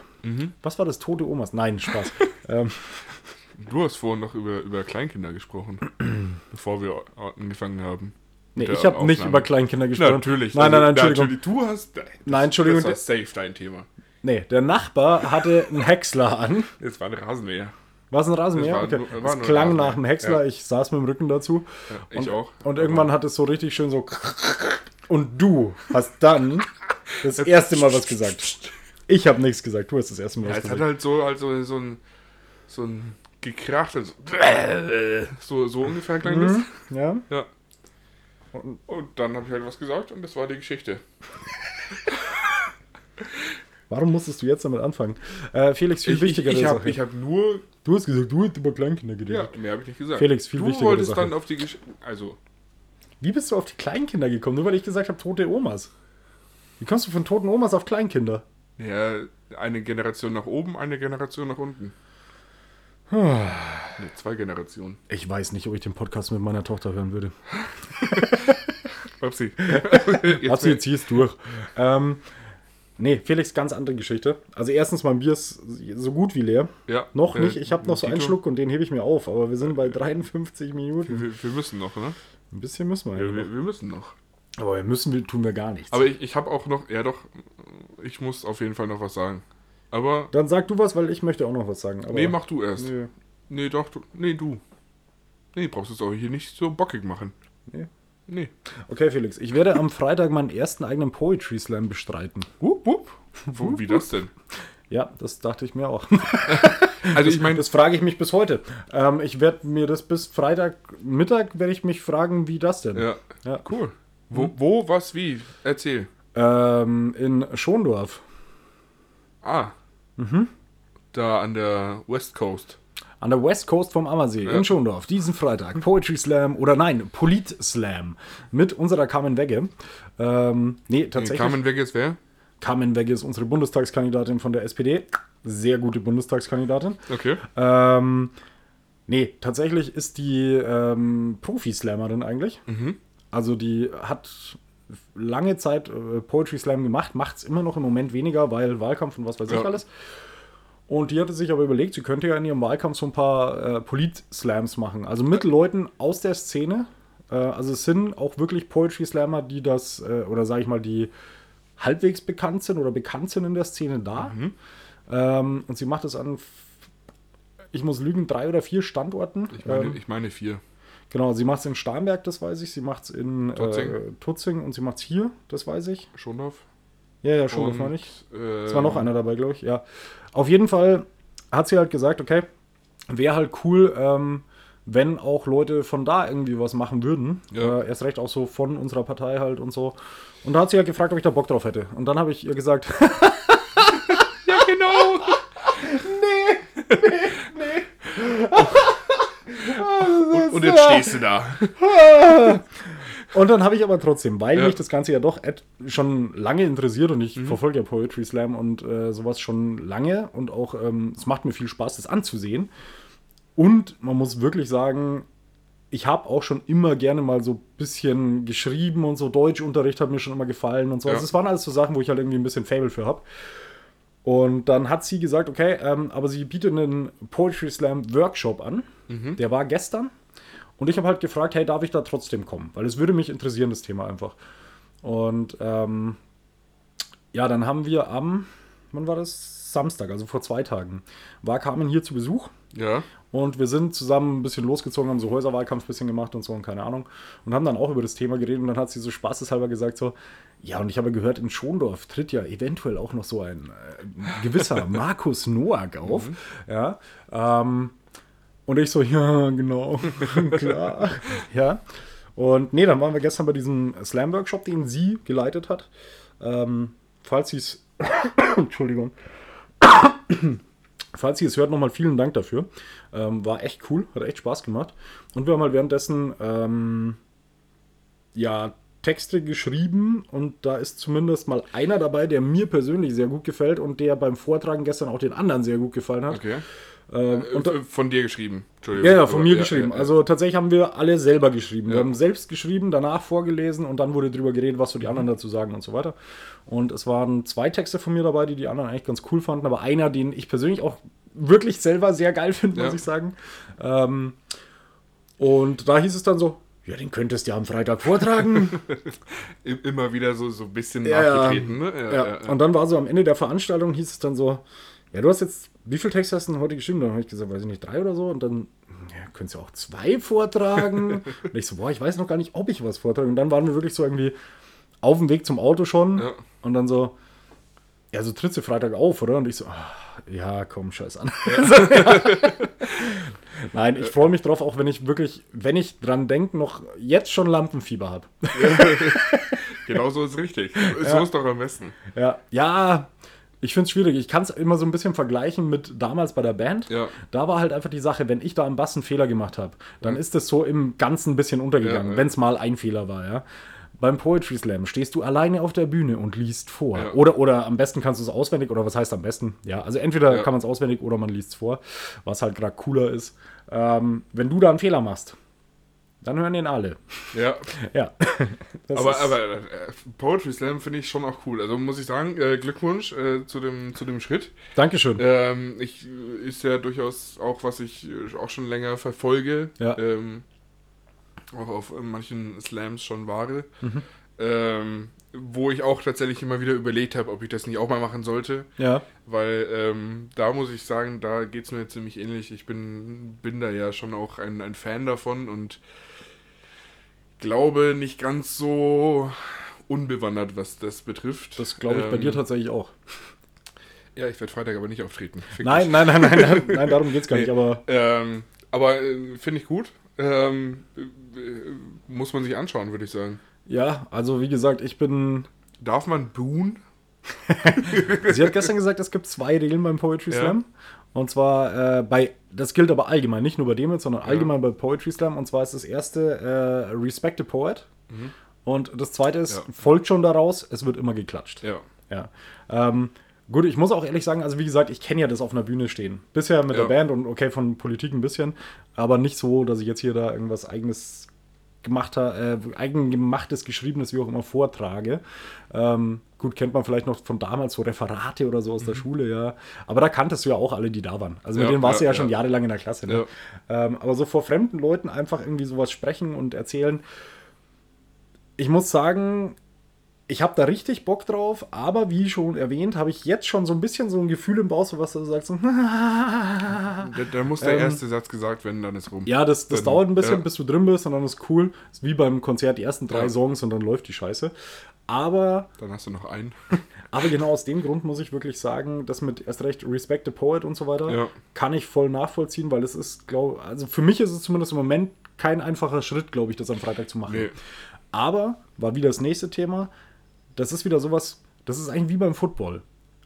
Was war das tote Omas? Nein, Spaß. ähm, Du hast vorhin noch über, über Kleinkinder gesprochen, bevor wir angefangen haben. nee, ich habe nicht über Kleinkinder gesprochen. Natürlich. Nein, also, nein, nein, Entschuldigung. Natürlich, du hast. Nein, Entschuldigung. Das war safe dein Thema. Nee, der Nachbar hatte einen Häcksler an. Das war ein Rasenmäher. War es ein Rasenmäher? War okay. war ein klang nach einem Häcksler. Ja. Ich saß mit dem Rücken dazu. Ja, ich auch. Und irgendwann hat es so richtig schön so. Und du hast dann das erste Mal was gesagt. Ich habe nichts gesagt. Du hast das erste Mal Ja, was es hat gesagt. halt so, halt so, so ein. So ein gekracht. Also, so, so ungefähr klang das. Ja? Ja. Und, und dann habe ich halt was gesagt und das war die Geschichte. Warum musstest du jetzt damit anfangen? Äh, Felix, viel Ich, ich, wichtigere ich habe ich hab nur. Du hast gesagt, du hast über Kleinkinder Ja, geredet. mehr habe ich nicht gesagt. Felix, viel du wichtigere wolltest Sache. dann auf die Geschichte. Also, Wie bist du auf die Kleinkinder gekommen? Nur weil ich gesagt habe, tote Omas. Wie kommst du von toten Omas auf Kleinkinder? ja, eine Generation nach oben, eine Generation nach unten. Nee, zwei Generationen. Ich weiß nicht, ob ich den Podcast mit meiner Tochter hören würde. Upsi. Sie jetzt hier ist durch. Ähm, nee, Felix, ganz andere Geschichte. Also erstens, mein Bier ist so gut wie leer. Ja, Noch äh, nicht. Ich habe noch so einen Tito, Schluck und den hebe ich mir auf. Aber wir sind bei 53 Minuten. Wir, wir müssen noch, ne? Ein bisschen müssen wir. Wir, ja wir, wir müssen noch. Aber wir müssen, wir tun wir gar nichts. Aber ich, ich habe auch noch, ja doch, ich muss auf jeden Fall noch was sagen. Aber, Dann sag du was, weil ich möchte auch noch was sagen. Aber nee, mach du erst. Nö. Nee, doch, du, nee, du. Nee, brauchst du es auch hier nicht so bockig machen. Nee. Nee. Okay, Felix, ich werde am Freitag meinen ersten eigenen Poetry Slam bestreiten. Wupp, wupp. Wo, wie das denn? Ja, das dachte ich mir auch. Also ich meine, Das frage ich mich bis heute. Ähm, ich werde mir das bis Freitag Mittag werde ich mich fragen, wie das denn? ja, Ja. cool. Wo, wo, was, wie? Erzähl. Ähm, in Schondorf. Ah. Da an der West Coast. An der West Coast vom Ammersee in Schondorf. Diesen Freitag. Poetry Slam oder nein, Polit Slam. Mit unserer Carmen Wegge. Ähm, nee, tatsächlich. Carmen Wegge ist wer? Carmen Wegge ist unsere Bundestagskandidatin von der SPD. Sehr gute Bundestagskandidatin. Okay. Ähm, nee, tatsächlich ist die ähm, Profi-Slammerin eigentlich. Also die hat lange Zeit äh, Poetry Slam gemacht, macht es immer noch im Moment weniger, weil Wahlkampf und was weiß ich Ja. alles. Und die hatte sich aber überlegt, sie könnte ja in ihrem Wahlkampf so ein paar äh, Polit-Slams machen. Also mit Leuten aus der Szene. Äh, also es sind auch wirklich Poetry-Slammer, die das, äh, oder sage ich mal, die halbwegs bekannt sind oder bekannt sind in der Szene da. Ähm, und sie macht es an, ich muss lügen, drei oder vier Standorten. Ich meine, ähm, ich meine vier. genau, sie macht es in Starnberg, das weiß ich. Sie macht es in Tutzing. Äh, Tutzing und sie macht es hier, das weiß ich. Schondorf. Ja, ja, das meine ich. Äh, Es war noch einer dabei, glaube ich. Ja. Auf jeden Fall hat sie halt gesagt, okay, wäre halt cool, ähm, wenn auch Leute von da irgendwie was machen würden. Ja. Äh, erst recht auch so von unserer Partei halt und so. Und da hat sie halt gefragt, ob ich da Bock drauf hätte. Und dann habe ich ihr gesagt, Ja, genau. und, und jetzt stehst du da. Und dann habe ich aber trotzdem, weil Ja. mich das Ganze ja doch schon lange interessiert und ich verfolge ja Poetry Slam und äh, sowas schon lange und auch ähm, es macht mir viel Spaß, das anzusehen. Und man muss wirklich sagen, ich habe auch schon immer gerne mal so ein bisschen geschrieben und so Deutschunterricht hat mir schon immer gefallen und so. Ja. Also es waren alles so Sachen, wo ich halt irgendwie ein bisschen Fable für habe. Und dann hat sie gesagt, okay, ähm, aber sie bietet einen Poetry Slam Workshop an. Der war gestern. Und ich habe halt gefragt, hey, darf ich da trotzdem kommen? Weil es würde mich interessieren, das Thema einfach. Und ähm, ja, dann haben wir am, wann war das? Samstag, also vor zwei Tagen, war Carmen hier zu Besuch. Ja. Und wir sind zusammen ein bisschen losgezogen, haben so Häuserwahlkampf ein bisschen gemacht und so und keine Ahnung. Und haben dann auch über das Thema geredet und dann hat sie so spaßeshalber gesagt so, ja, und ich habe gehört, in Schondorf tritt ja eventuell auch noch so ein äh, gewisser Markus Noack auf. Ja. Ähm, und ich so, ja, genau, klar. ja. Und nee, dann waren wir gestern bei diesem Slam-Workshop, den sie geleitet hat. Ähm, falls sie es, Entschuldigung, Falls ihr es hört, nochmal vielen Dank dafür. Ähm, war echt cool, hat echt Spaß gemacht. Und wir haben halt währenddessen ähm, ja Texte geschrieben und da ist zumindest mal einer dabei, der mir persönlich sehr gut gefällt und der beim Vortragen gestern auch den anderen sehr gut gefallen hat. Okay. Ähm, Äh, von dir geschrieben. Entschuldigung. ja, ja, von mir geschrieben. ja, ja. Also tatsächlich haben wir alle selber geschrieben. Wir Ja. haben selbst geschrieben, danach vorgelesen und dann wurde drüber geredet, was so die anderen dazu sagen und so weiter. Und es waren zwei Texte von mir dabei, die die anderen eigentlich ganz cool fanden, aber einer, den ich persönlich auch wirklich selber sehr geil finde, muss Ja. ich sagen. Ähm, und da hieß es dann so, ja, den könntest du ja am Freitag vortragen. Immer wieder so, so ein bisschen Ja, ja. nachgetreten, ne? ja. Und dann war so am Ende der Veranstaltung, hieß es dann so, ja, du hast jetzt, wie viele Texte hast du denn heute geschrieben? Dann habe ich gesagt, weiß ich nicht, drei oder so. Und dann, ja, könntest du auch zwei vortragen. und ich so, boah, ich weiß noch gar nicht, ob ich was vortrage. Und dann waren wir wirklich so irgendwie auf dem Weg zum Auto schon. Ja. Und dann so, ja, so trittst du Freitag auf, oder? Und ich so, ah, ja, komm, scheiß an. Nein, ich freue mich drauf, auch wenn ich wirklich, wenn ich dran denke, noch jetzt schon Lampenfieber habe. Genau so ist richtig. So ist doch am besten. Ja, ja ich finde es schwierig. Ich kann es immer so ein bisschen vergleichen mit damals bei der Band. Ja. Da war halt einfach die Sache, wenn ich da am Bass einen Fehler gemacht habe, dann ist das so im Ganzen ein bisschen untergegangen, Ja, ja. wenn es mal ein Fehler war, ja. Beim Poetry Slam stehst du alleine auf der Bühne und liest vor. Ja. Oder, oder am besten kannst du es auswendig, oder was heißt am besten? Ja, also entweder kann man es auswendig oder man liest es vor, was halt gerade cooler ist. Ähm, wenn du da einen Fehler machst, dann hören den alle. Ja. Ja. Das Aber, aber äh, Poetry Slam finde ich schon auch cool. Also muss ich sagen, äh, Glückwunsch äh, zu, dem, zu dem Schritt. Dankeschön. Ähm, ich äh, ist ja durchaus auch, was ich äh, auch schon länger verfolge. Ja. Ähm, auch auf äh, manchen Slams schon wahre. Mhm. Ähm, wo ich auch tatsächlich immer wieder überlegt habe, ob ich das nicht auch mal machen sollte. Ja. Weil ähm, da muss ich sagen, da geht es mir ziemlich ähnlich. Ich bin, bin da ja schon auch ein, ein Fan davon und glaube nicht ganz so unbewandert, was das betrifft. Das glaube ich bei Ähm, dir tatsächlich auch. Ja, ich werde Freitag aber nicht auftreten. Nein, nein, nein, nein, nein, nein, darum geht es gar nicht, aber Ähm, aber äh, finde ich gut. Ähm, äh, muss man sich anschauen, würde ich sagen. ja, also wie gesagt, ich bin. Darf man buhen? Sie hat gestern gesagt, es gibt zwei Regeln beim Poetry Ja. Und zwar äh, bei, das gilt aber allgemein, nicht nur bei dem sondern allgemein bei Poetry Slam. Und zwar ist das erste äh, Respect the Poet. Und das zweite ist, Ja. folgt schon daraus, es wird immer geklatscht. Ja. Ja. Ähm, gut, ich muss auch ehrlich sagen, also wie gesagt, ich kenne ja das auf einer Bühne stehen. Bisher mit der Band und okay, von Politik ein bisschen, aber nicht so, dass ich jetzt hier da irgendwas eigenes gemachter, äh, eigengemachtes, geschriebenes, wie auch immer, vortrage. Ähm, gut, kennt man vielleicht noch von damals so Referate oder so aus der Schule, ja. Aber da kanntest du ja auch alle, die da waren. Also mit Mhm. Ja, denen warst du ja, ja schon ja. jahrelang in der Klasse. Ne? Ähm, aber so vor fremden Leuten einfach irgendwie sowas sprechen und erzählen. Ich muss sagen, ich habe da richtig Bock drauf, aber wie schon erwähnt, habe ich jetzt schon so ein bisschen so ein Gefühl im Bauch, so was du sagst, so, Da, da muss der Ähm, erste Satz gesagt werden, dann ist rum. ja, das, das Dann- dauert ein bisschen, ja. bis du drin bist und dann ist cool. Ist wie beim Konzert die ersten drei Ja. Songs und dann läuft die Scheiße. Aber, Dann hast du noch einen. aber genau aus dem Grund muss ich wirklich sagen, das mit erst recht Respect the Poet und so weiter, Ja. kann ich voll nachvollziehen, weil es ist, glaube also für mich ist es zumindest im Moment kein einfacher Schritt, glaube ich, das am Freitag zu machen. Nee. Aber, war wieder das nächste Thema, das ist wieder sowas, das ist eigentlich wie beim Football.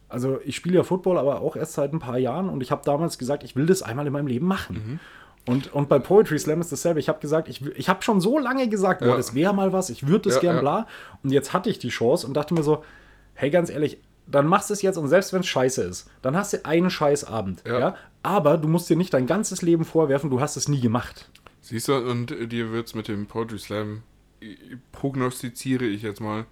Also ich spiele ja Football, aber auch erst seit ein paar Jahren und ich habe damals gesagt, ich will das einmal in meinem Leben machen. Und, und bei Poetry Slam ist dasselbe. Ich habe gesagt, ich, ich habe schon so lange gesagt, boah, Ja. das wäre mal was, ich würde das Ja, gern, ja. bla. Und jetzt hatte ich die Chance und dachte mir so, hey, ganz ehrlich, dann machst du es jetzt und selbst wenn es scheiße ist, dann hast du einen Scheißabend. Ja. Ja. Aber du musst dir nicht dein ganzes Leben vorwerfen, du hast es nie gemacht. Siehst du, und dir wird es mit dem Poetry Slam, prognostiziere ich jetzt mal,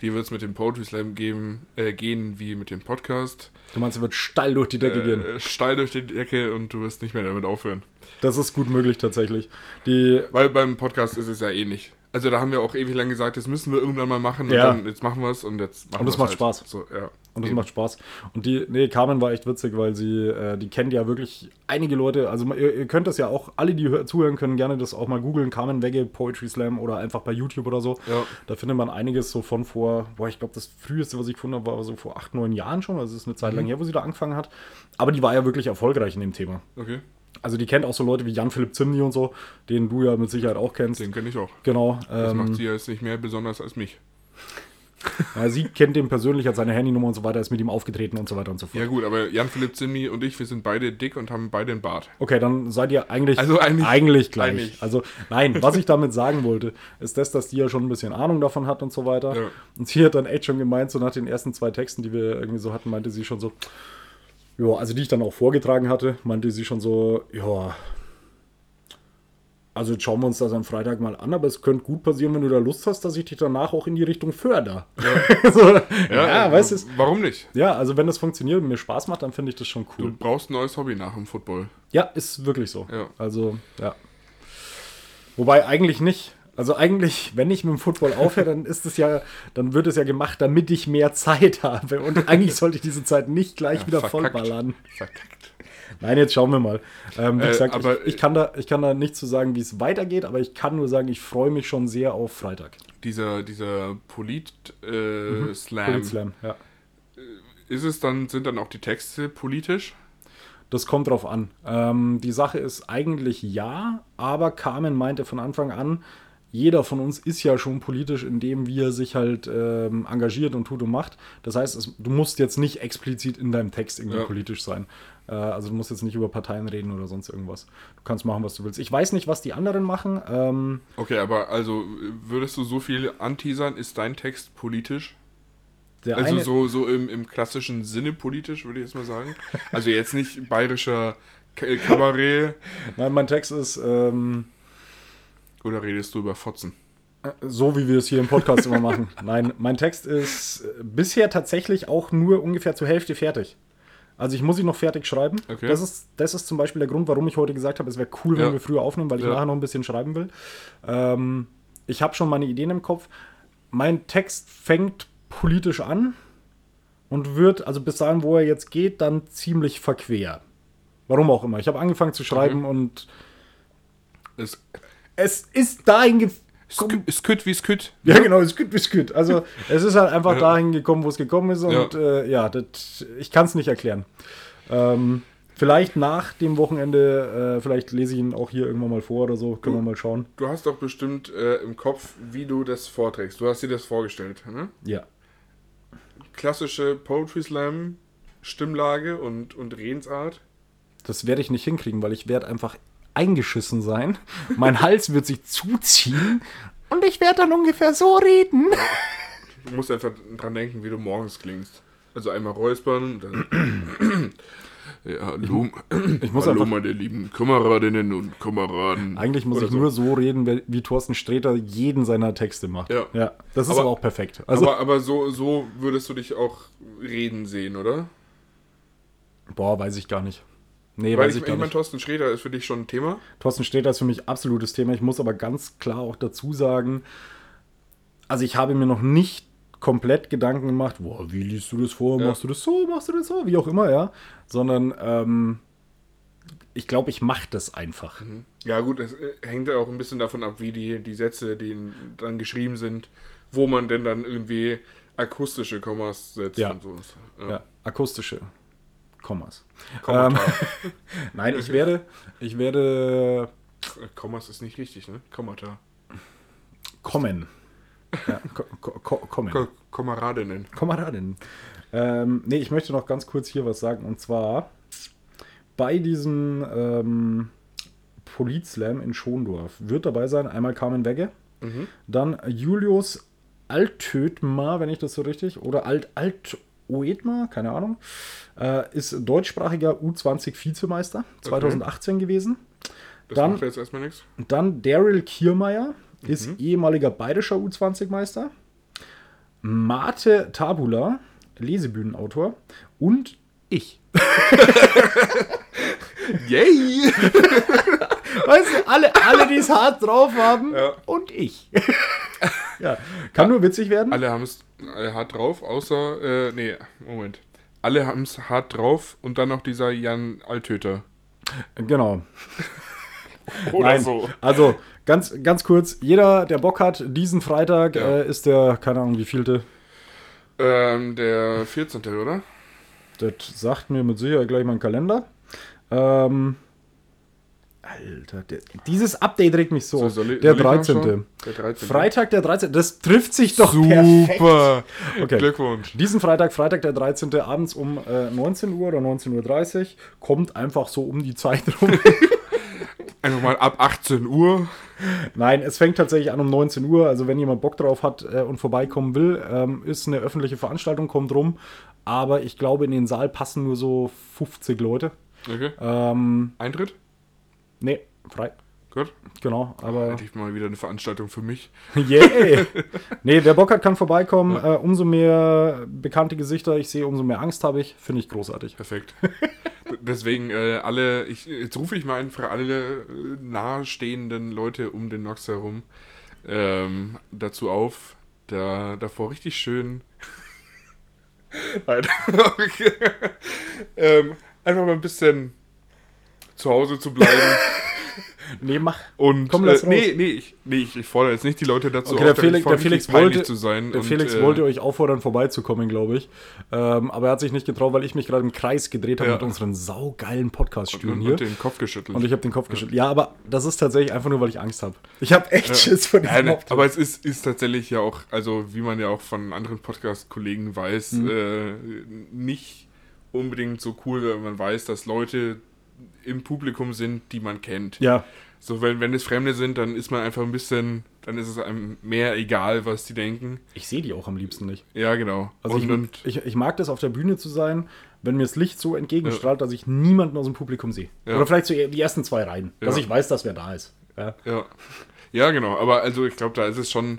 dir wird es mit dem Poetry Slam geben, äh, gehen wie mit dem Podcast. Du meinst, es wird steil durch die Decke gehen. Äh, steil durch die Decke und du wirst nicht mehr damit aufhören. Das ist gut möglich tatsächlich. Die, Weil beim Podcast ist es ja ähnlich. Also da haben wir auch ewig lang gesagt, das müssen wir irgendwann mal machen Ja. und dann jetzt machen wir es und jetzt machen Und es wir's macht halt. Spaß. So, ja. Und das Eben. macht Spaß. Und die, nee, Carmen war echt witzig, weil sie, äh, die kennt ja wirklich einige Leute. Also ihr, ihr könnt das ja auch, alle, die hör- zuhören können, gerne das auch mal googeln. Carmen Wegge, Poetry Slam oder einfach bei YouTube oder so. Ja. Da findet man einiges so von vor, boah, ich glaube, das früheste, was ich gefunden habe, war so vor acht, neun Jahren schon. Also es ist eine Zeit Mhm. lang her, wo sie da angefangen hat. Aber die war ja wirklich erfolgreich in dem Thema. Okay, Also die kennt auch so Leute wie Jan-Philipp Zimny und so, den du ja mit Sicherheit auch kennst. den kenne ich auch. Genau. Das ähm, macht sie ja jetzt nicht mehr besonders als mich. sie kennt den persönlich, hat seine Handynummer und so weiter, ist mit ihm aufgetreten und so weiter und so fort. Ja gut, aber Jan-Philipp Zimny und ich, wir sind beide dick und haben beide einen Bart. Okay, dann seid ihr eigentlich, Also eigentlich- gleich. eigentlich. Also nein, was ich damit sagen wollte, ist das, dass die ja schon ein bisschen Ahnung davon hat und so weiter. Ja. Und sie hat dann echt schon gemeint, so nach den ersten zwei Texten, die wir irgendwie so hatten, meinte sie schon so, ja, also die ich dann auch vorgetragen hatte, meinte sie schon so, ja, also jetzt schauen wir uns das am Freitag mal an, aber es könnte gut passieren, wenn du da Lust hast, dass ich dich danach auch in die Richtung förder. so, ja, äh, weißt du, Warum nicht? ja, also wenn das funktioniert und mir Spaß macht, dann finde ich das schon cool. Du brauchst ein neues Hobby nach dem Football. Ja, ist wirklich so. Ja. Also, ja. Wobei eigentlich nicht. Also eigentlich, wenn ich mit dem Football aufhöre, dann ist es ja, dann wird es ja gemacht, damit ich mehr Zeit habe. Und eigentlich sollte ich diese Zeit nicht gleich wieder verkackt. vollballern. Verkackt. Nein, jetzt schauen wir mal. Ähm, wie Äh, gesagt, aber- ich, ich, kann da, ich kann da nicht zu sagen, wie es weitergeht, aber ich kann nur sagen, ich freue mich schon sehr auf Freitag. Dieser, dieser Polit-Slam, äh, Slam. Polit Slam, ja. ist es dann, sind dann auch die Texte politisch? Das kommt drauf an. Ähm, die Sache ist eigentlich ja, aber Carmen meinte von Anfang an, jeder von uns ist ja schon politisch, indem wie er sich halt ähm, engagiert und tut und macht. Das heißt, es, du musst jetzt nicht explizit in deinem Text irgendwie Ja. politisch sein. Äh, also du musst jetzt nicht über Parteien reden oder sonst irgendwas. Du kannst machen, was du willst. Ich weiß nicht, was die anderen machen. Ähm, Okay, aber also würdest du so viel anteasern, ist dein Text politisch? Also eine, so, so im, im klassischen Sinne politisch, würde ich jetzt mal sagen. Also jetzt nicht bayerischer K Kabarett nein, mein Text ist ähm, oder redest du über Fotzen? So wie wir es hier im Podcast immer machen. Nein, mein Text ist äh, bisher tatsächlich auch nur ungefähr zur Hälfte fertig. Also ich muss ihn noch fertig schreiben. Okay. Das, ist, das ist zum Beispiel der Grund, warum ich heute gesagt habe, es wäre cool, wenn Ja. wir früher aufnehmen, weil ich Ja. nachher noch ein bisschen schreiben will. Ähm, ich habe schon meine Ideen im Kopf. Mein Text fängt politisch an und wird, also bis dahin, wo er jetzt geht, dann ziemlich verquer. Warum auch immer. Ich habe angefangen zu schreiben und Es, es ist dahin kütt wie es kütt. Ja, genau, es gibt es gut. Also, es ist halt einfach dahin gekommen, wo es gekommen ist. Und ja, äh, ja das, ich kann es nicht erklären. Ähm, vielleicht nach dem Wochenende, äh, vielleicht lese ich ihn auch hier irgendwann mal vor oder so. Können wir mal schauen. Du hast doch bestimmt äh, im Kopf, wie du das vorträgst. Du hast dir das vorgestellt, ne? Ja. Klassische Poetry Slam Stimmlage und, und Redensart. das werde ich nicht hinkriegen, weil ich werde einfach eingeschissen sein. Mein Hals wird sich zuziehen und ich werde dann ungefähr so reden. Du musst einfach dran denken, wie du morgens klingst. Also einmal räuspern, dann. ja, hallo, Ich muss hallo einfach- meine lieben Kameradinnen und Kameraden. Eigentlich muss Oder ich so. nur so reden, wie- wie Thorsten Sträter jeden seiner Texte macht. Ja. ja das ist Aber- aber, auch perfekt. Also, aber aber so, so würdest du dich auch reden sehen, oder? boah, weiß ich gar nicht. Nee, Weil weiß ich, ich, ich meine. Thorsten Sträter ist für dich schon ein Thema. Thorsten Sträter ist für mich absolutes Thema. Ich muss aber ganz klar auch dazu sagen, also ich habe mir noch nicht komplett Gedanken gemacht, boah, wie liest du das vor, Ja. machst du das so, machst du das so, wie auch immer, ja. Sondern ähm, ich glaube, ich mache das einfach. Ja, gut, es äh, hängt ja auch ein bisschen davon ab, wie die, die Sätze, die dann geschrieben sind, wo man denn dann irgendwie akustische Kommas setzt Ja. und so. Ja, akustische Kommas. Kommentar. Nein, ich werde, ich werde Kommas ist nicht richtig, ne? Kommata. kommen. Ja, ko ko ko kommen. Ko Kameradinnen. Kameradin. Ähm, nee, ich möchte noch ganz kurz hier was sagen. Und zwar bei diesem ähm, Polizslam in Schondorf wird dabei sein einmal Carmen Wegge, dann Julius Altötmar, wenn ich das so richtig, oder Alt Altoetmar, keine Ahnung, äh, ist deutschsprachiger U20-Vizemeister 2018 gewesen. Das Dann- macht jetzt erstmal nichts. Dann Daryl Kiermeier ist ehemaliger bayerischer U20-Meister. Mate Tabula, Lesebühnenautor. Und ich. Yay! Weißt du, alle, alle die es hart drauf haben. Ja. Und ich. ja, kann nur witzig werden. Alle haben es äh, hart drauf, außer, äh, nee, Moment. Alle haben es hart drauf und dann noch dieser Jan Altöter. Genau. Oder Nein, so. also ganz, ganz kurz, jeder, der Bock hat, diesen Freitag Ja. äh, ist der, keine Ahnung, wie vielte. Ähm, der 14. oder? Das sagt mir mit Sicherheit gleich mein Kalender. Ähm, Alter, der, dieses Update regt mich so. So, soll ich- der soll ich mal 13. schauen? Der 13. Freitag, der 13. Das trifft sich doch perfekt. Super! Okay. Glückwunsch. Diesen Freitag, Freitag der 13. abends um äh, 19 Uhr oder 19.30 Uhr, kommt einfach so um die Zeit rum. Einfach mal ab 18 Uhr. Nein, es fängt tatsächlich an um 19 Uhr. Also wenn jemand Bock drauf hat äh, und vorbeikommen will, ähm, ist eine öffentliche Veranstaltung, kommt rum. Aber ich glaube, in den Saal passen nur so 50 Leute. Okay. Ähm, Eintritt? Nee, frei. Gut. Genau, aber Endlich mal wieder eine Veranstaltung für mich. Yeah! nee, wer Bock hat, kann vorbeikommen. Äh, umso mehr bekannte Gesichter ich sehe, umso mehr Angst habe ich. Finde ich großartig. Perfekt. Deswegen äh, alle, ich, jetzt rufe ich mal einfach alle äh, nahestehenden Leute um den Nox herum ähm, dazu auf, da davor richtig schön okay. ähm, einfach mal ein bisschen zu Hause zu bleiben Nee, mach. und Komm, äh, lass raus. nee, nee, ich, nee, ich, ich fordere jetzt nicht die Leute dazu Okay, der auf, damit Felix, der Felix wollte, zu sein der und, Felix äh, wollte euch auffordern, vorbeizukommen, glaube ich. Ähm, aber er hat sich nicht getraut, weil ich mich gerade im Kreis gedreht habe Ja. mit unseren saugeilen Podcast-Stühlen und, hier. und den Kopf geschüttelt. Und ich habe den Kopf geschüttelt. Ja, aber das ist tatsächlich einfach nur, weil ich Angst habe. Ich habe echt Schiss vor diesem Nein, aber es ist, ist tatsächlich ja auch, also wie man ja auch von anderen Podcast-Kollegen weiß, Mhm. äh, nicht unbedingt so cool, wenn man weiß, dass Leute im Publikum sind, die man kennt. ja, So, wenn, wenn es Fremde sind, dann ist man einfach ein bisschen, dann ist es einem mehr egal, was die denken. ich sehe die auch am liebsten nicht. Ja, genau. Also und, ich, und ich, ich mag das, auf der Bühne zu sein, wenn mir das Licht so entgegenstrahlt, dass ich niemanden aus dem Publikum sehe. Ja. Oder vielleicht so die ersten zwei Reihen, dass Ja. ich weiß, dass wer da ist. Ja. ja. Ja, genau. Aber also ich glaube, da ist es schon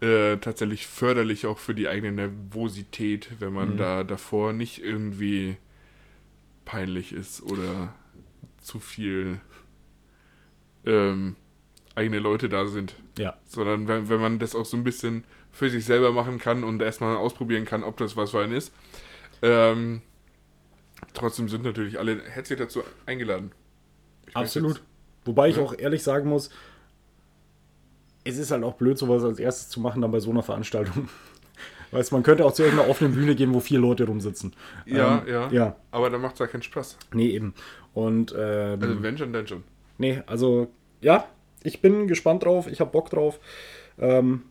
äh, tatsächlich förderlich auch für die eigene Nervosität, wenn man Mhm. da davor nicht irgendwie peinlich ist oder zu viel ähm, eigene Leute da sind. ja. Sondern wenn, wenn man das auch so ein bisschen für sich selber machen kann und erstmal ausprobieren kann, ob das was für einen ist. Ähm, trotzdem sind natürlich alle herzlich dazu eingeladen. Ich Absolut. Wobei ich Ja. auch ehrlich sagen muss, es ist halt auch blöd, sowas als erstes zu machen, dann bei so einer Veranstaltung. Weißt du, man könnte auch zu irgendeiner offenen Bühne gehen, wo vier Leute rumsitzen. Ja, Ähm, ja, Ja, Aber da macht es ja keinen Spaß. nee, eben. Und, ähm, Also wenn schon, dann schon. nee, also, ja, ich bin gespannt drauf, ich habe Bock drauf. Ähm,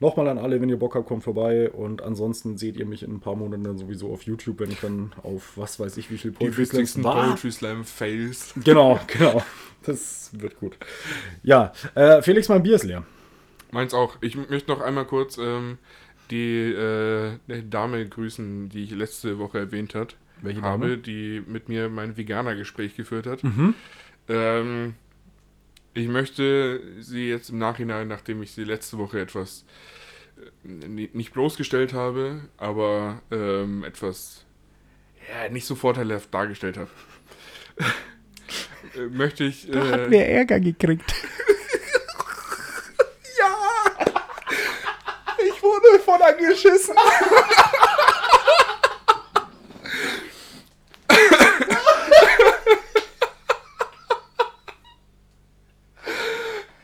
Nochmal an alle, wenn ihr Bock habt, kommt vorbei. Und ansonsten seht ihr mich in ein paar Monaten dann sowieso auf YouTube, wenn ich dann auf was weiß ich wie viel Poetry Slams war. Poetry Slam Fails. Genau, genau. Das wird gut. Ja, äh, Felix, mein Bier ist leer. Meins auch. Ich möchte noch einmal kurz ähm, die äh, Dame grüßen, die ich letzte Woche erwähnt hat, Welche habe, Dame? die mit mir mein Veganer-Gespräch geführt hat. Mhm. Ähm, ich möchte sie jetzt im Nachhinein, nachdem ich sie letzte Woche etwas äh, ni- nicht bloßgestellt habe, aber ähm, etwas ja, nicht so vorteilhaft dargestellt habe, äh, möchte ich. Äh, wer Ärger gekriegt. wurde voll angeschissen.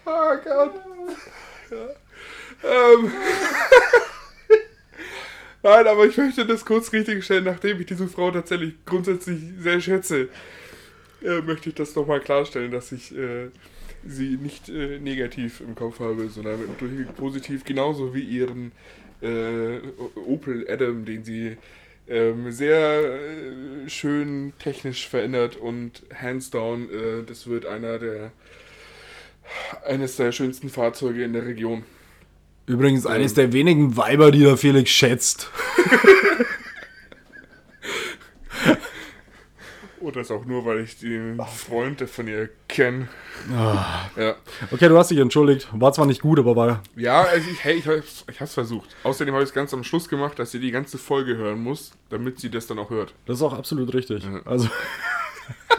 oh Gott. Ähm. Nein, aber ich möchte das kurz richtig stellen, nachdem ich diese Frau tatsächlich grundsätzlich sehr schätze, äh, möchte ich das nochmal klarstellen, dass ich äh, sie nicht äh, negativ im Kopf habe, sondern durchweg positiv, genauso wie ihren äh, Opel Adam, den sie ähm, sehr äh, schön technisch verändert und hands down, äh, das wird einer der eines der schönsten Fahrzeuge in der Region. Übrigens eines der wenigen Weiber, die der Felix schätzt. Und das auch nur, weil ich den Freund von ihr kenne. Ja. Okay, du hast dich entschuldigt. War zwar nicht gut, aber war. Ja, also ich, hey, ich, hab's- ich hab's versucht. Außerdem habe ich es ganz am Schluss gemacht, dass sie die ganze Folge hören muss, damit sie das dann auch hört. Das ist auch absolut richtig. Ja. Also.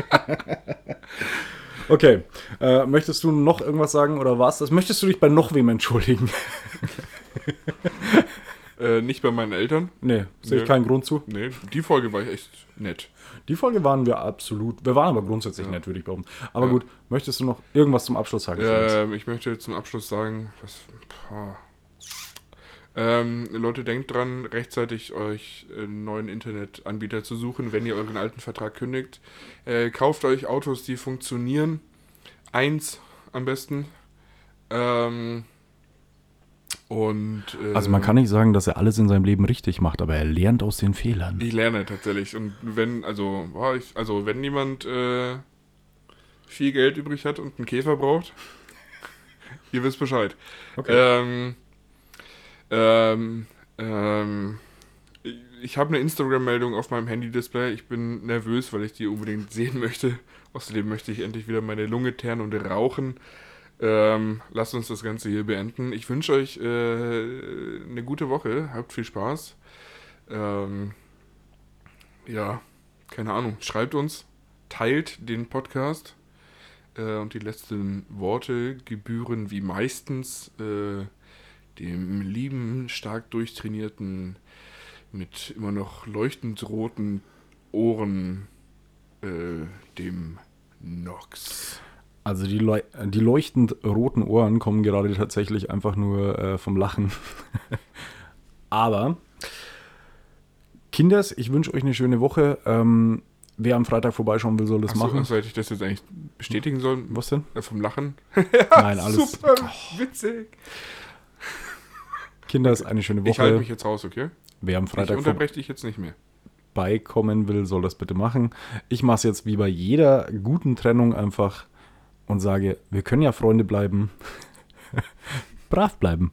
okay. Äh, möchtest du noch irgendwas sagen oder was? Das möchtest du dich bei noch wem entschuldigen? Äh, nicht bei meinen Eltern. nee, sehe ich Nö. keinen Grund zu. Nee, die Folge war echt nett. Die Folge waren wir absolut. Wir waren aber grundsätzlich nett, würde ich behaupten. Aber Ja. gut, möchtest du noch irgendwas zum Abschluss sagen? Ähm, ich möchte zum Abschluss sagen, was. Ähm, Leute, denkt dran, rechtzeitig euch einen neuen Internetanbieter zu suchen, wenn ihr euren alten Vertrag kündigt. Äh, kauft euch Autos, die funktionieren. Eins am besten. Ähm, und. Äh, Also man kann nicht sagen, dass er alles in seinem Leben richtig macht, aber er lernt aus den Fehlern. Ich lerne tatsächlich. Und wenn, also, boah, ich, also wenn jemand äh, viel Geld übrig hat und einen Käfer braucht, ihr wisst Bescheid. Okay. Ähm, ähm, ähm, ich- habe eine Instagram-Meldung auf meinem Handy-Display. Ich bin nervös, weil ich die unbedingt sehen möchte. Außerdem möchte ich endlich wieder meine Lunge teeren und rauchen. Ähm, lasst uns das Ganze hier beenden. Ich wünsche euch äh, eine gute Woche. Habt viel Spaß. Ähm, ja, keine Ahnung. Schreibt uns, teilt den Podcast. Äh, und die letzten Worte gebühren wie meistens äh, dem lieben, stark durchtrainierten, mit immer noch leuchtend roten Ohren, äh, dem Nox. Also die, leu die leuchtend roten Ohren kommen gerade tatsächlich einfach nur äh, vom Lachen. Aber Kinders, ich wünsche euch eine schöne Woche. Ähm, wer am Freitag vorbeischauen will, soll das Achso, machen. also hätte ich das jetzt eigentlich bestätigen sollen? Was denn? Äh, vom Lachen? Nein, alles. Super, witzig. Kinders, eine schöne Ich halte Woche. mich jetzt raus, okay? Wer am Ich Freitag unterbreche dich jetzt nicht mehr. vorbeikommen will, soll das bitte machen. Ich mache es jetzt wie bei jeder guten Trennung einfach und sage, wir können ja Freunde bleiben. Brav bleiben.